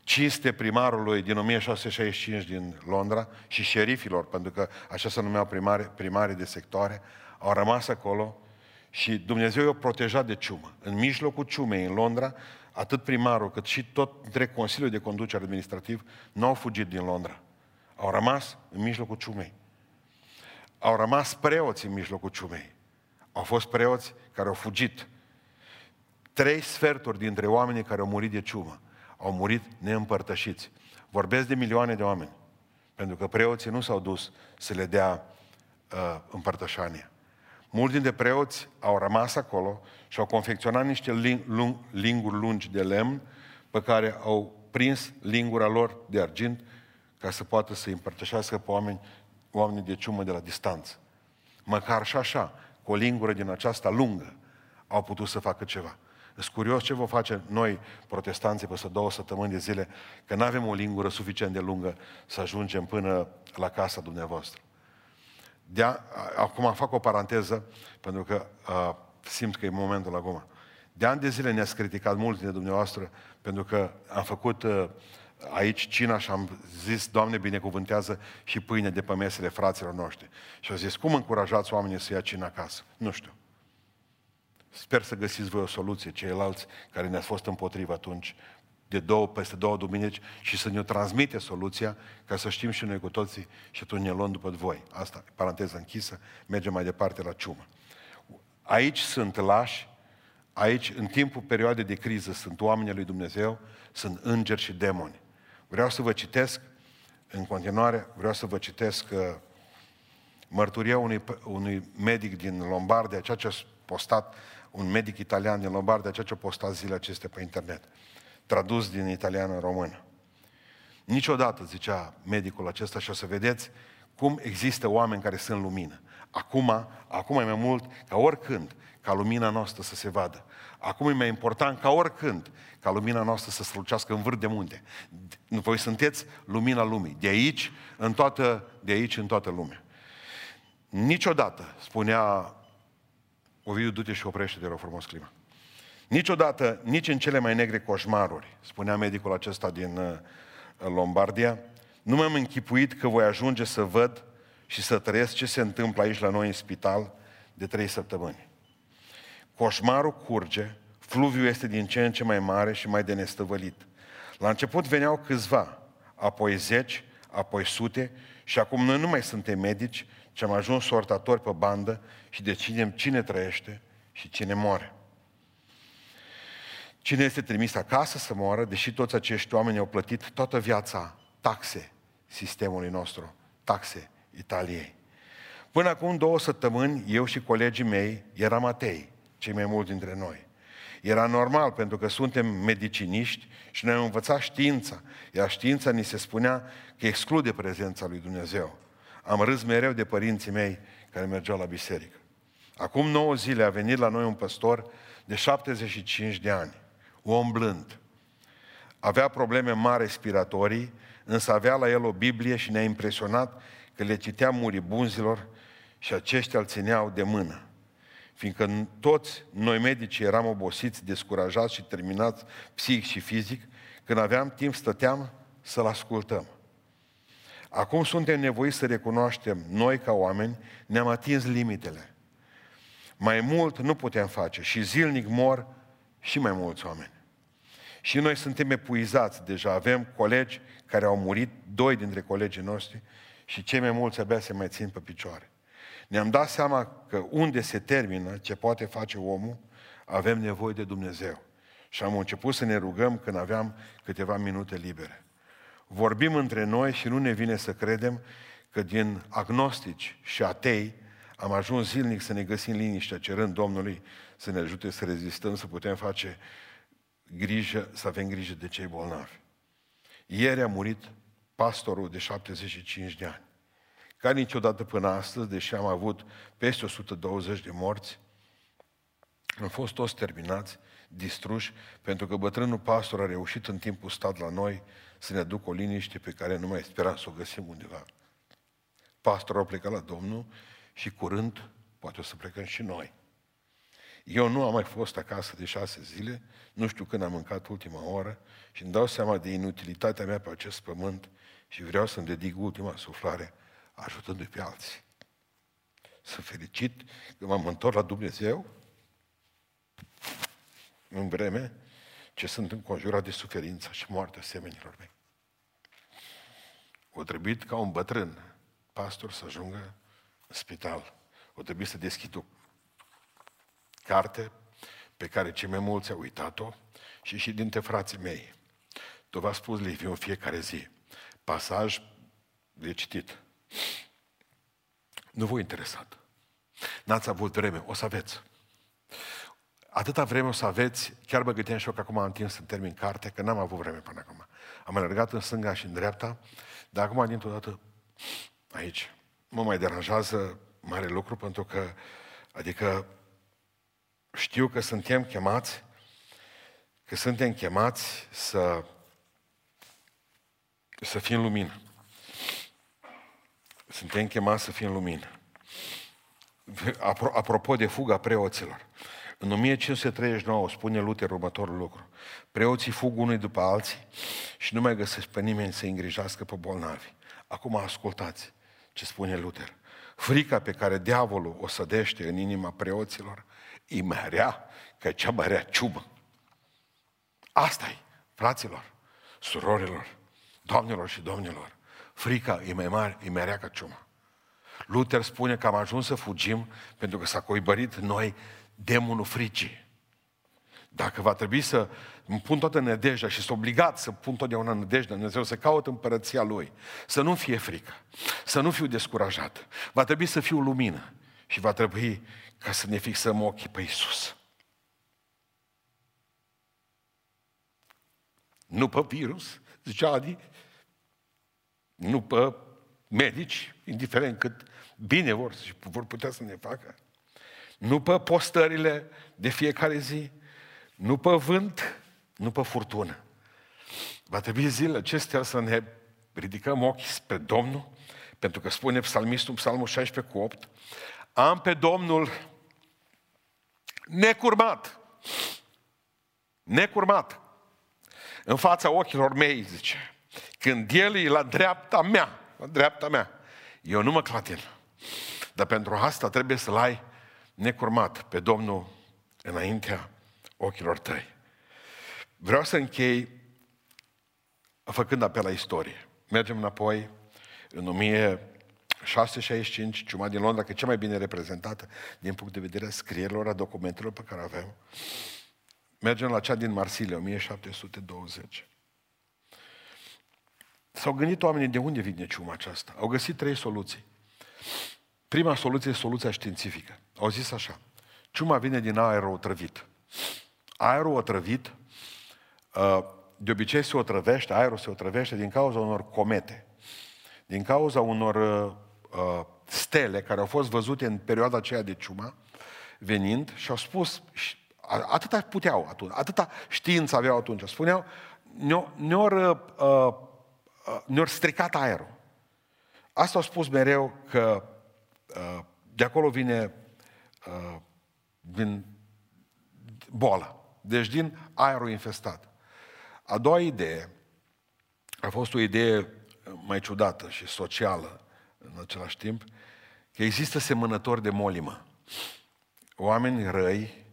cinste primarului din 1665 din Londra și șerifilor, pentru că așa se numeau primari, primarii de sectoare, au rămas acolo și Dumnezeu i-a protejat de ciumă. În mijlocul ciumei în Londra, atât primarul cât și tot între Consiliul de Conducere Administrativ nu au fugit din Londra. Au rămas în mijlocul ciumei. Au rămas preoți în mijlocul ciumei. Au fost preoți care au fugit. Trei sferturi dintre oamenii care au murit de ciumă au murit neîmpărtășiți. Vorbesc de milioane de oameni. Pentru că preoții nu s-au dus să le dea uh, împărtășanie. Mulți dintre preoți au rămas acolo și au confecționat niște ling- lung, linguri lungi de lemn pe care au prins lingura lor de argint ca să poată să împărtășească pe oameni, oamenii de ciumă de la distanță. Măcar și așa, cu o lingură din aceasta lungă, au putut să facă ceva. Sunt curios ce vom face noi, protestanții, peste două săptămâni de zile, că nu avem o lingură suficient de lungă să ajungem până la casa dumneavoastră. De a, acum fac o paranteză, pentru că a, simt că e momentul acum. De ani de zile ne-ați criticat mult de dumneavoastră, pentru că am făcut a, aici cina și am zis, Doamne, binecuvântează și pâine de pe mesele fraților noștri. Și au zis, cum încurajați oamenii să ia cina acasă? Nu știu. Sper să găsiți voi o soluție, ceilalți care ne-ați fost împotriva atunci, de două, peste două duminici și să ne transmite soluția ca să știm și noi cu toții și atunci ne luăm după voi. Asta, paranteză închisă, mergem mai departe la ciumă. Aici sunt lași, aici, în timpul perioadei de criză, sunt oamenii lui Dumnezeu, sunt îngeri și demoni. Vreau să vă citesc, în continuare, vreau să vă citesc uh, mărturia unui, unui medic din Lombardia, ceea ce a postat un medic italian din Lombardia, ceea ce a postat zilele acestea pe internet, tradus din italiană în română. Niciodată, zicea medicul acesta, și o să vedeți cum există oameni care sunt lumină. Acum, acum e mai mult ca oricând ca lumina noastră să se vadă. Acum e mai important ca oricând ca lumina noastră să strălucească în vârf de munte. Voi sunteți lumina lumii. De aici, în toată, de aici în toată lumea. Niciodată, spunea Ovidiu, du-te și oprește, de rog frumos, clima. Niciodată, nici în cele mai negre coșmaruri, spunea medicul acesta din uh, Lombardia, nu m-am închipuit că voi ajunge să văd și să trăiesc ce se întâmplă aici la noi în spital de trei săptămâni. Coșmarul curge, fluviul este din ce în ce mai mare și mai de nestăvălit. La început veneau câțiva, apoi zeci, apoi sute și acum noi nu mai suntem medici, ci am ajuns sortatori pe bandă și decidem cine trăiește și cine moare. Cine este trimis acasă să moară, deși toți acești oameni au plătit toată viața taxe sistemului nostru, taxe Italiei. Până acum două săptămâni, eu și colegii mei eram atei, cei mai mulți dintre noi. Era normal, pentru că suntem mediciniști și noi am învățat știința, iar știința ni se spunea că exclude prezența lui Dumnezeu. Am râs mereu de părinții mei care mergeau la biserică. Acum 9 zile a venit la noi un păstor de 75 de ani, om blând. Avea probleme mari respiratorii, însă avea la el o Biblie și ne-a impresionat că le citea muribunzilor și aceștia îl țineau de mână. Fiindcă toți noi medici eram obosiți, descurajați și terminați psihic și fizic, când aveam timp stăteam să-l ascultăm. Acum suntem nevoiți să recunoaștem, noi ca oameni ne-am atins limitele. Mai mult nu putem face și zilnic mor și mai mulți oameni. Și noi suntem epuizați deja, avem colegi care au murit, doi dintre colegii noștri, și cei mai mulți abia se mai țin pe picioare. Ne-am dat seama că unde se termină ce poate face omul, avem nevoie de Dumnezeu. Și am început să ne rugăm când aveam câteva minute libere. Vorbim între noi și nu ne vine să credem că din agnostici și atei am ajuns zilnic să ne găsim liniștea, cerând Domnului să ne ajute să rezistăm, să putem face grijă, să avem grijă de cei bolnavi. Ieri a murit pastorul de 75 de ani. Ca niciodată până astăzi, deși am avut peste 120 de morți, am fost toți terminați, distruși, pentru că bătrânul pastor a reușit în timpul stat la noi să ne aducă o liniște pe care nu mai speram să o găsim undeva. Pastorul a plecat la Domnul și curând poate o să plecăm și noi. Eu nu am mai fost acasă de șase zile, nu știu când am mâncat ultima oră și îmi dau seama de inutilitatea mea pe acest pământ și vreau să-mi dedic ultima suflare ajutându-i pe alții. Sunt fericit că m-am întors la Dumnezeu în vreme ce sunt înconjurat de suferința și moartea semenilor mei. O trebuit ca un bătrân pastor să ajungă în spital. O trebuie să deschid o carte pe care cei mai mulți au uitat-o și și dintre frații mei. Tu v-a spus Liviu în fiecare zi. Pasaj de citit. Nu vă interesat. N-ați avut vreme, o să aveți. Atâta vreme o să aveți, chiar mă gândeam și eu că acum am timp să termin carte, că n-am avut vreme până acum. Am alergat în stânga și în dreapta, dar acum, dintr-o dată, aici, mă mai deranjează mare lucru, pentru că, adică, știu că suntem chemați, că suntem chemați să, să fim lumină. Suntem chemați să fim lumină. Apropo de fuga preoților, în 1539 spune Luther următorul lucru. Preoții fug unii după alții și nu mai găsesc pe nimeni să îngrijească pe bolnavi. Acum ascultați ce spune Luther. Frica pe care diavolul o sădește în inima preoților e mai rea ca cea mai rea ciubă. asta e, fraților, surorilor, doamnelor și domnilor. Frica e mai mare, e mai rea ca ciuma. Luther spune că am ajuns să fugim pentru că s-a coibărit noi demonul fricii. Dacă va trebui să îmi pun toată nădejdea și sunt obligat să pun totdeauna nădejdea Dumnezeu, să caut împărăția Lui, să nu fie frică, să nu fiu descurajat. Va trebui să fiu lumină și va trebui ca să ne fixăm ochii pe Isus. Nu pe virus, zicea Adi, nu pe medici, indiferent cât bine vor și vor putea să ne facă, nu pe postările de fiecare zi, nu pe vânt, nu pe furtună. Va trebui zilele acestea să ne ridicăm ochii spre Domnul, pentru că spune psalmistul psalmul 16 cu 8, am pe Domnul necurmat, necurmat, în fața ochilor mei, zice, când El e la dreapta mea, la dreapta mea, eu nu mă clatin. Dar pentru asta trebuie să-L ai necurmat pe Domnul înaintea ochilor tăi. Vreau să închei făcând apel la istorie. Mergem înapoi în 1665, ciuma din Londra, că e cea mai bine reprezentată din punct de vedere a scrierilor, a documentelor pe care avem. Mergem la cea din Marsilia, 1720. S-au gândit oamenii de unde vine ciuma aceasta. Au găsit trei soluții. Prima soluție e soluția științifică. Au zis așa. Ciuma vine din aerul otrăvit. Aerul otrăvit, uh, de obicei se otrăvește, aerul se otrăvește din cauza unor comete. Din cauza unor uh, uh, stele care au fost văzute în perioada aceea de ciuma, venind și au spus, atâta puteau atunci, atâta știință aveau atunci, spuneau, ne-au, ne-au, uh, ne-au stricat aerul. Asta au spus mereu că uh, de acolo vine uh, din boală. Deci din aerul infestat. A doua idee a fost o idee mai ciudată și socială în același timp, că există semănători de molimă. Oameni răi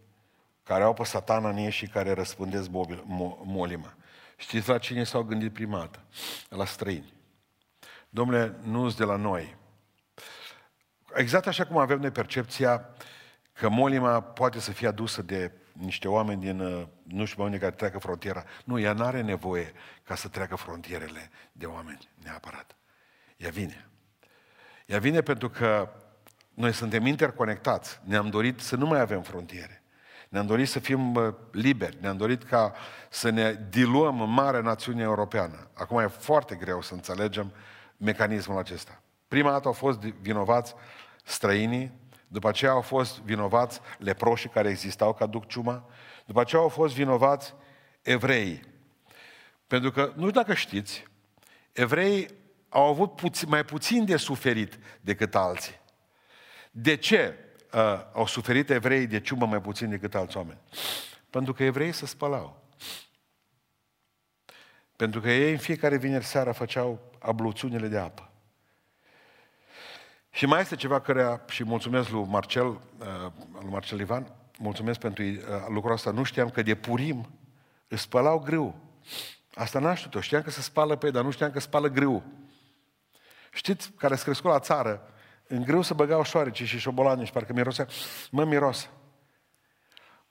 care au pe satana în ei și care răspândesc molimă. Știți la cine s-au gândit prima dată? La străini. Domnule, nu de la noi. Exact așa cum avem noi percepția că molima poate să fie adusă de niște oameni din, uh, nu știu, oameni care treacă frontiera. Nu, ea nu are nevoie ca să treacă frontierele de oameni, neapărat. Ea vine. Ea vine pentru că noi suntem interconectați. Ne-am dorit să nu mai avem frontiere. Ne-am dorit să fim uh, liberi. Ne-am dorit ca să ne diluăm în mare națiune europeană. Acum e foarte greu să înțelegem mecanismul acesta. Prima dată au fost vinovați străinii, după aceea au fost vinovați leproșii care existau ca duc ciuma, după aceea au fost vinovați evreii. Pentru că, nu știu dacă știți, evreii au avut puțin, mai puțin de suferit decât alții. De ce uh, au suferit evreii de ciumă mai puțin decât alți oameni? Pentru că evreii se spălau. Pentru că ei în fiecare vineri seara făceau abluțiunile de apă. Și mai este ceva care, și mulțumesc lui Marcel, uh, lui Marcel Ivan, mulțumesc pentru uh, lucrul ăsta, nu știam că de purim îți spălau grâu. Asta n-am știut-o, știam că se spală pe ei, dar nu știam că spală grâu. Știți, care se crescut la țară, în grâu se băgau șoareci și șobolani și parcă mirosea, mă miros.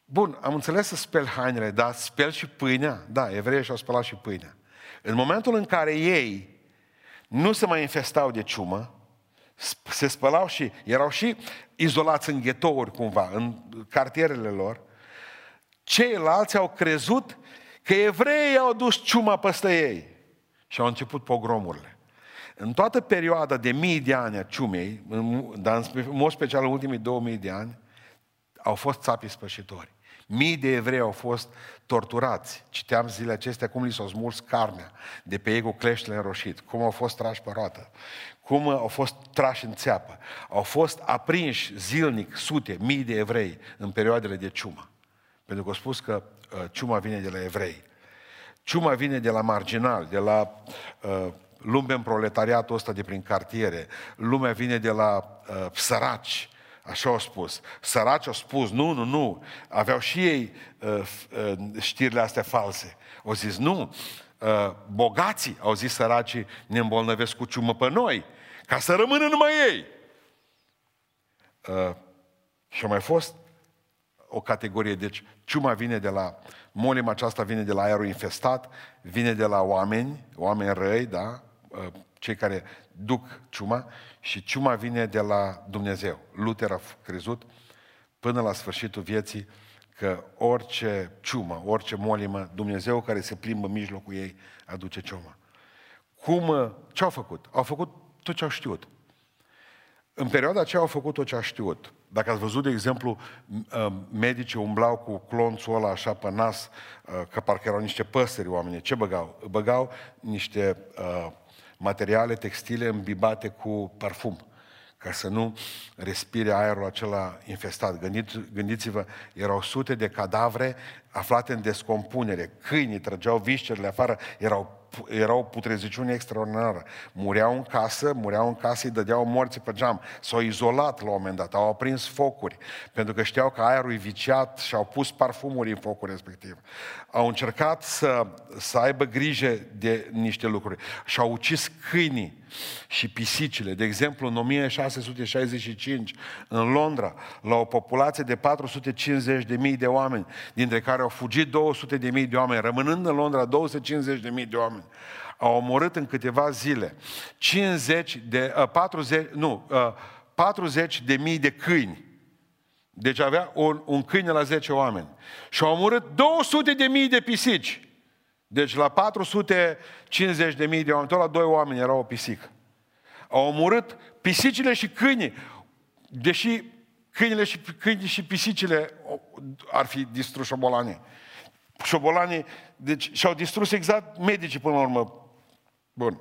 Bun, am înțeles să speli hainele, dar speli și pâinea? Da, evreii și-au spălat și pâinea. În momentul în care ei nu se mai infestau de ciumă, se spălau și erau și izolați în ghetouri cumva, în cartierele lor, ceilalți au crezut că evreii au dus ciuma peste ei și au început pogromurile. În toată perioada de mii de ani a ciumei, dar în mod special în ultimii 2000 de ani, au fost țapii spășitori. Mii de evrei au fost torturați. Citeam zilele acestea cum li s-au smuls carnea de pe ei cu cleștele înroșit, cum au fost trași pe roată, cum au fost trași în țeapă. Au fost aprinși zilnic sute, mii de evrei în perioadele de ciumă. Pentru că au spus că uh, ciuma vine de la evrei. Ciuma vine de la marginal, de la uh, lume în proletariatul ăsta de prin cartiere. Lumea vine de la uh, săraci, Așa au spus. Săraci au spus, nu, nu, nu. Aveau și ei uh, uh, știrile astea false. Au zis, nu. Uh, bogații, au zis săracii, ne îmbolnăvesc cu ciumă pe noi, ca să rămână numai ei. Uh, și a mai fost o categorie. Deci ciuma vine de la, molima aceasta vine de la aerul infestat, vine de la oameni, oameni răi, da? Uh, cei care duc ciuma și ciuma vine de la Dumnezeu. Luther a crezut până la sfârșitul vieții că orice ciumă, orice molimă, Dumnezeu care se plimbă în mijlocul ei aduce ciuma. Cum, ce au făcut? Au făcut tot ce au știut. În perioada aceea au făcut tot ce au știut. Dacă ați văzut, de exemplu, medicii umblau cu clonțul ăla așa pe nas, că parcă erau niște păsări oamenii. Ce băgau? Băgau niște uh, materiale textile îmbibate cu parfum, ca să nu respire aerul acela infestat. Gândiți, gândiți-vă, erau sute de cadavre aflate în descompunere. Câinii trăgeau viscerile afară, erau era o putreziciune extraordinară. Mureau în casă, mureau în casă, îi dădeau morții pe geam. S-au izolat la un moment dat, au aprins focuri, pentru că știau că aerul e viciat și au pus parfumuri în focul respectiv. Au încercat să, să aibă grijă de niște lucruri și au ucis câinii și pisicile. De exemplu, în 1665, în Londra, la o populație de 450.000 de oameni, dintre care au fugit 200.000 de oameni, rămânând în Londra 250.000 de oameni, au omorât în câteva zile 50 de, uh, 40, nu, uh, 40 de mii de câini. Deci avea un, un câine la 10 oameni. Și au omorât 200 de mii de pisici. Deci la 450 de mii de oameni, tot la doi oameni era o pisică. Au omorât pisicile și câinii. Deși câinile și, câinii și pisicile ar fi distrus șobolanii. Șobolanii, deci și-au distrus exact medicii până la urmă. Bun.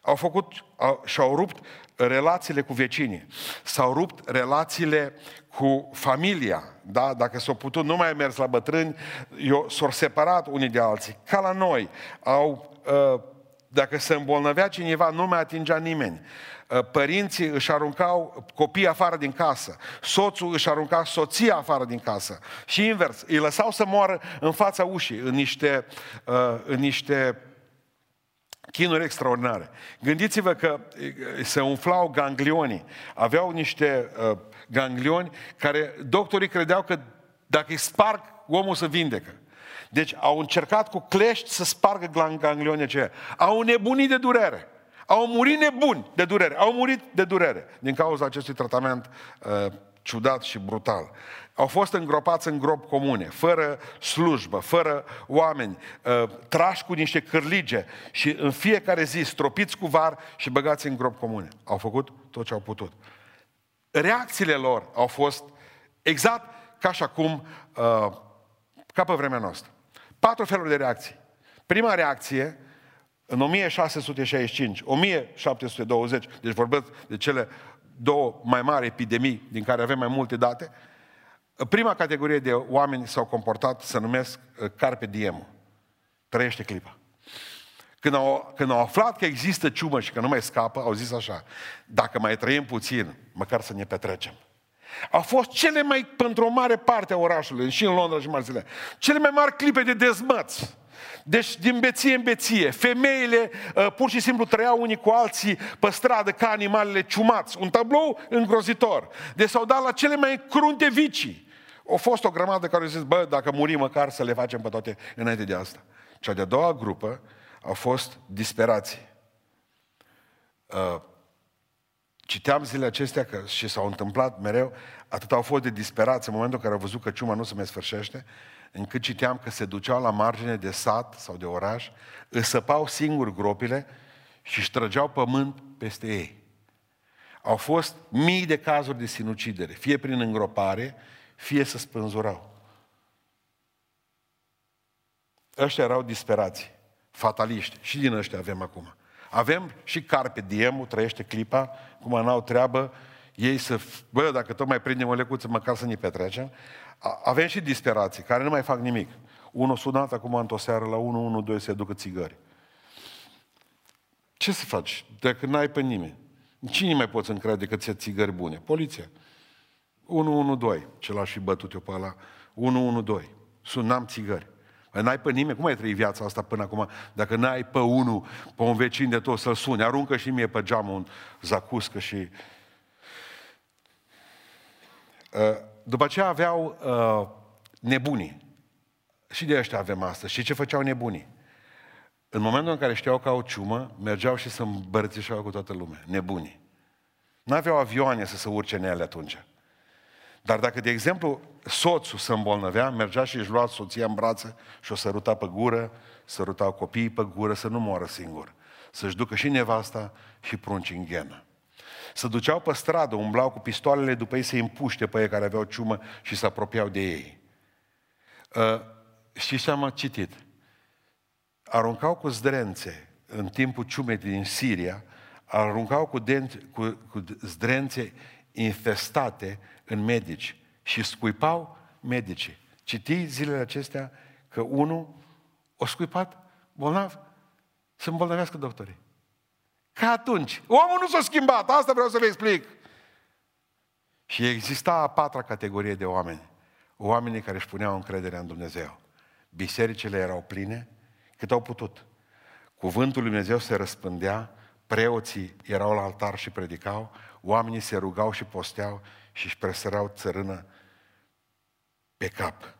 Au făcut, au, și-au rupt relațiile cu vecinii. S-au rupt relațiile cu familia. Da? Dacă s-au putut, nu mai mers la bătrâni, eu, s-au separat unii de alții. Ca la noi. Au, uh, dacă se îmbolnăvea cineva, nu mai atingea nimeni. Uh, părinții își aruncau copiii afară din casă. Soțul își arunca soția afară din casă. Și invers, îi lăsau să moară în fața ușii, în niște, uh, în niște chinuri extraordinare. Gândiți-vă că se umflau ganglionii. Aveau niște uh, ganglioni care doctorii credeau că dacă îi sparg, omul se vindecă. Deci au încercat cu clești să spargă ganglionii aceia. Au nebunit de durere. Au murit nebuni de durere. Au murit de durere din cauza acestui tratament uh, ciudat și brutal. Au fost îngropați în grop comune, fără slujbă, fără oameni, uh, trași cu niște cârlige și în fiecare zi stropiți cu var și băgați în grop comune. Au făcut tot ce au putut. Reacțiile lor au fost exact ca și acum, uh, ca pe vremea noastră. Patru feluri de reacții. Prima reacție, în 1665, 1720, deci vorbesc de cele două mai mari epidemii din care avem mai multe date, prima categorie de oameni s-au comportat, să numesc uh, carpe diem. Trăiește clipa. Când au, când au aflat că există ciumă și că nu mai scapă, au zis așa, dacă mai trăim puțin, măcar să ne petrecem. Au fost cele mai, pentru o mare parte a orașului, și în Londra și în Marzile, cele mai mari clipe de dezmăți. Deci din beție în beție, femeile uh, pur și simplu trăiau unii cu alții pe stradă ca animalele ciumați. Un tablou îngrozitor. Deci s-au dat la cele mai crunte vicii. Au fost o grămadă care au zis, bă, dacă murim măcar să le facem pe toate înainte de asta. Cea de-a doua grupă au fost disperații. Uh, citeam zilele acestea că, și s-au întâmplat mereu, atât au fost de disperați în momentul în care au văzut că ciuma nu se mai sfârșește, încât citeam că se duceau la margine de sat sau de oraș, își săpau singur gropile și își trăgeau pământ peste ei. Au fost mii de cazuri de sinucidere, fie prin îngropare, fie să spânzurau. Ăștia erau disperați, fataliști. Și din ăștia avem acum. Avem și Carpe Diemul, trăiește clipa, cum n-au treabă, ei să, bă, dacă tot mai prindem o lecuță, măcar să ne petrecem. Avem și disperații, care nu mai fac nimic. Unul sunat acum într-o seară la 112 se ducă țigări. Ce să faci dacă n-ai pe nimeni? Cine mai poți încrede decât ți țigări bune? Poliția. 112, ce l-aș fi bătut eu pe ăla. 112. Sunam țigări. Păi n-ai pe nimeni, cum ai trăit viața asta până acum? Dacă n-ai pe unul, pe un vecin de tot să-l suni, aruncă și mie pe geamul un zacuscă și... Uh, după aceea aveau uh, nebunii. Și de ăștia avem astăzi. Și ce făceau nebunii? În momentul în care știau că au ciumă, mergeau și să îmbărțișau cu toată lumea. Nebunii. Nu aveau avioane să se urce în ele atunci. Dar dacă, de exemplu, soțul se îmbolnăvea, mergea și își lua soția în brațe și o săruta pe gură, sărutau copiii pe gură să nu moară singur. Să-și ducă și nevasta și prunci în ghenă. Se duceau pe stradă, umblau cu pistoalele după ei să împuște pe ei care aveau ciumă și se apropiau de ei. Uh, știți ce am citit? Aruncau cu zdrențe în timpul ciumei din Siria, aruncau cu, denți, cu, cu zdrențe infestate în medici și scuipau medicii. Citi zilele acestea că unul o scuipat bolnav să îmbolnăvească doctorii. Ca atunci. Omul nu s-a schimbat, asta vreau să vă explic. Și exista a patra categorie de oameni. Oamenii care își puneau încrederea în Dumnezeu. Bisericile erau pline cât au putut. Cuvântul lui Dumnezeu se răspândea, preoții erau la altar și predicau, oamenii se rugau și posteau și își presărau țărână pe cap.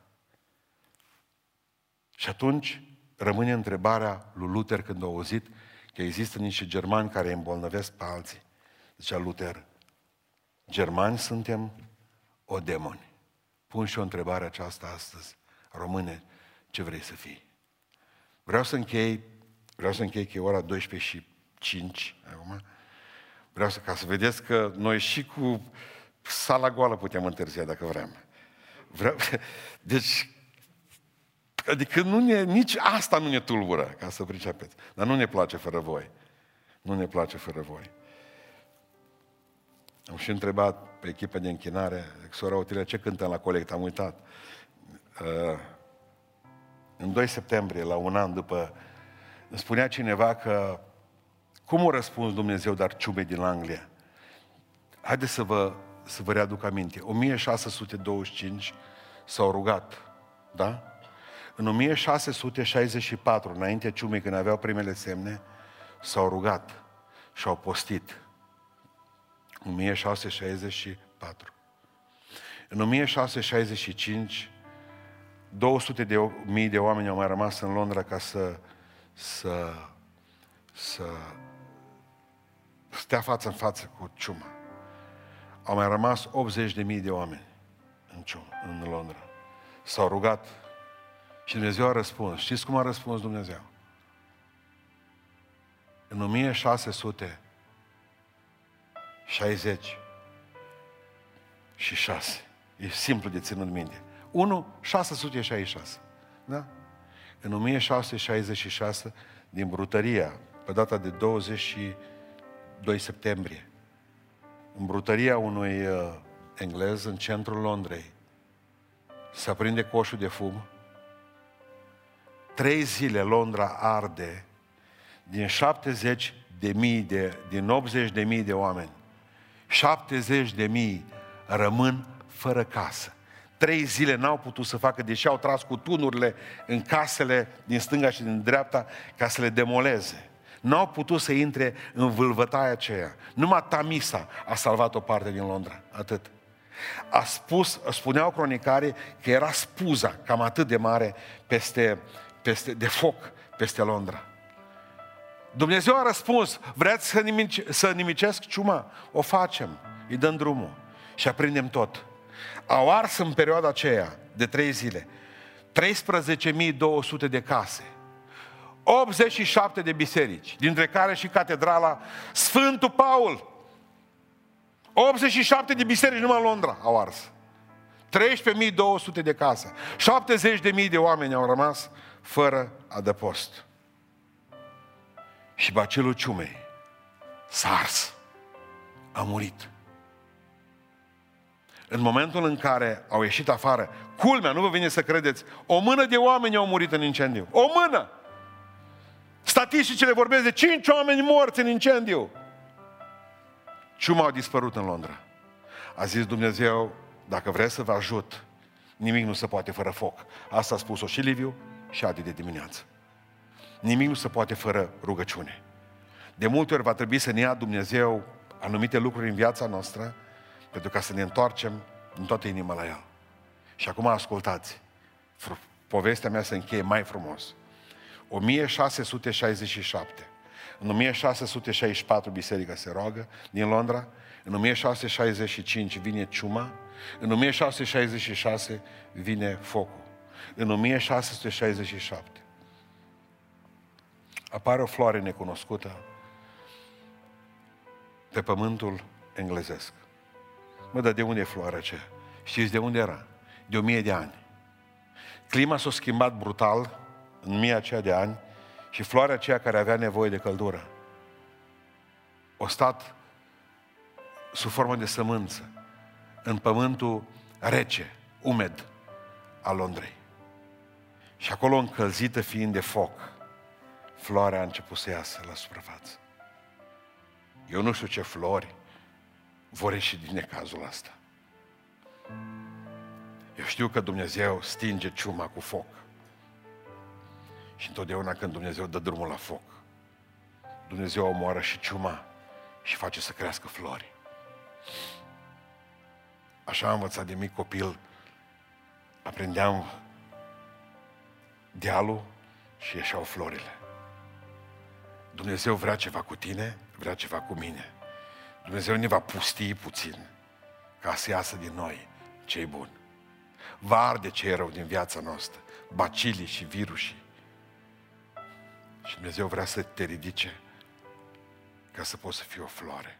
Și atunci rămâne întrebarea lui Luther când a auzit că există niște germani care îmbolnăvesc pe alții. Zicea Luther, germani suntem o demoni. Pun și o întrebare aceasta astăzi. Române, ce vrei să fii? Vreau să închei, vreau să închei că e ora 12 și 5 acum. Vreau să, ca să vedeți că noi și cu sala goală putem întârzia dacă vrem. Vreau, deci, adică nu ne, nici asta nu ne tulbură, ca să pricepeți. Dar nu ne place fără voi. Nu ne place fără voi. Am și întrebat pe echipa de închinare, sora Otilia, ce cântăm la colect? Am uitat. Uh, în 2 septembrie, la un an după, îmi spunea cineva că cum a răspuns Dumnezeu dar ciume din Anglia? Haideți să vă, să vă readuc aminte. 1625 s-au rugat, da? În 1664, înainte ciumei, când aveau primele semne, s-au rugat și au postit. 1664. În 1665, 200 de mii de oameni au mai rămas în Londra ca să, să, să stea față în față cu ciuma. Au mai rămas 80 de mii de oameni în, ciuma, în Londra. S-au rugat și Dumnezeu a răspuns. Știți cum a răspuns Dumnezeu? În 1660 și 6. E simplu de ținut minte. 1, 666. Da? În 1666, din brutăria, pe data de 22 septembrie, în brutăria unui uh, englez în centrul Londrei, se aprinde coșul de fum, trei zile Londra arde din 70 de mii de, din 80 de mii de oameni. 70 de mii rămân fără casă. Trei zile n-au putut să facă, deși au tras cu tunurile în casele din stânga și din dreapta ca să le demoleze. N-au putut să intre în vâlvătaia aceea. Numai Tamisa a salvat o parte din Londra. Atât. A spus, spuneau cronicare că era spuza cam atât de mare peste, peste, de foc peste Londra. Dumnezeu a răspuns, vreți să, nimic, să nimicesc ciuma? O facem, îi dăm drumul și aprindem tot. Au ars în perioada aceea de trei zile 13.200 de case, 87 de biserici, dintre care și catedrala Sfântul Paul. 87 de biserici numai în Londra au ars. 13.200 de case. 70.000 de oameni au rămas fără adăpost. Și bacilul ciumei s-a ars. A murit. În momentul în care au ieșit afară, culmea, nu vă vine să credeți, o mână de oameni au murit în incendiu. O mână! Statisticile vorbesc de cinci oameni morți în incendiu. Ciuma a dispărut în Londra. A zis Dumnezeu, dacă vreți să vă ajut, nimic nu se poate fără foc. Asta a spus-o și Liviu și Adi de dimineață. Nimic nu se poate fără rugăciune. De multe ori va trebui să ne ia Dumnezeu anumite lucruri în viața noastră pentru ca să ne întoarcem în toată inima la El. Și acum ascultați, povestea mea se încheie mai frumos. 1667. În 1664 biserica se roagă din Londra, în 1665 vine ciuma, în 1666 vine focul. În 1667 apare o floare necunoscută pe pământul englezesc. Mă, dar de unde e floarea aceea? Știți de unde era? De o mie de ani. Clima s-a schimbat brutal în mie aceea de ani și floarea aceea care avea nevoie de căldură o stat sub formă de sămânță în pământul rece, umed al Londrei. Și acolo încălzită fiind de foc, floarea a început să iasă la suprafață. Eu nu știu ce flori vor ieși din necazul ăsta. Eu știu că Dumnezeu stinge ciuma cu foc. Și întotdeauna când Dumnezeu dă drumul la foc, Dumnezeu omoară și ciuma și face să crească flori. Așa am învățat de mic copil. Aprendeam dealul și ieșeau florile. Dumnezeu vrea ceva cu tine, vrea ceva cu mine. Dumnezeu ne va pustii puțin ca să iasă din noi ce bun. Va arde ce e rău din viața noastră, bacilii și virusii. Și Dumnezeu vrea să te ridice ca să poți să fii o floare.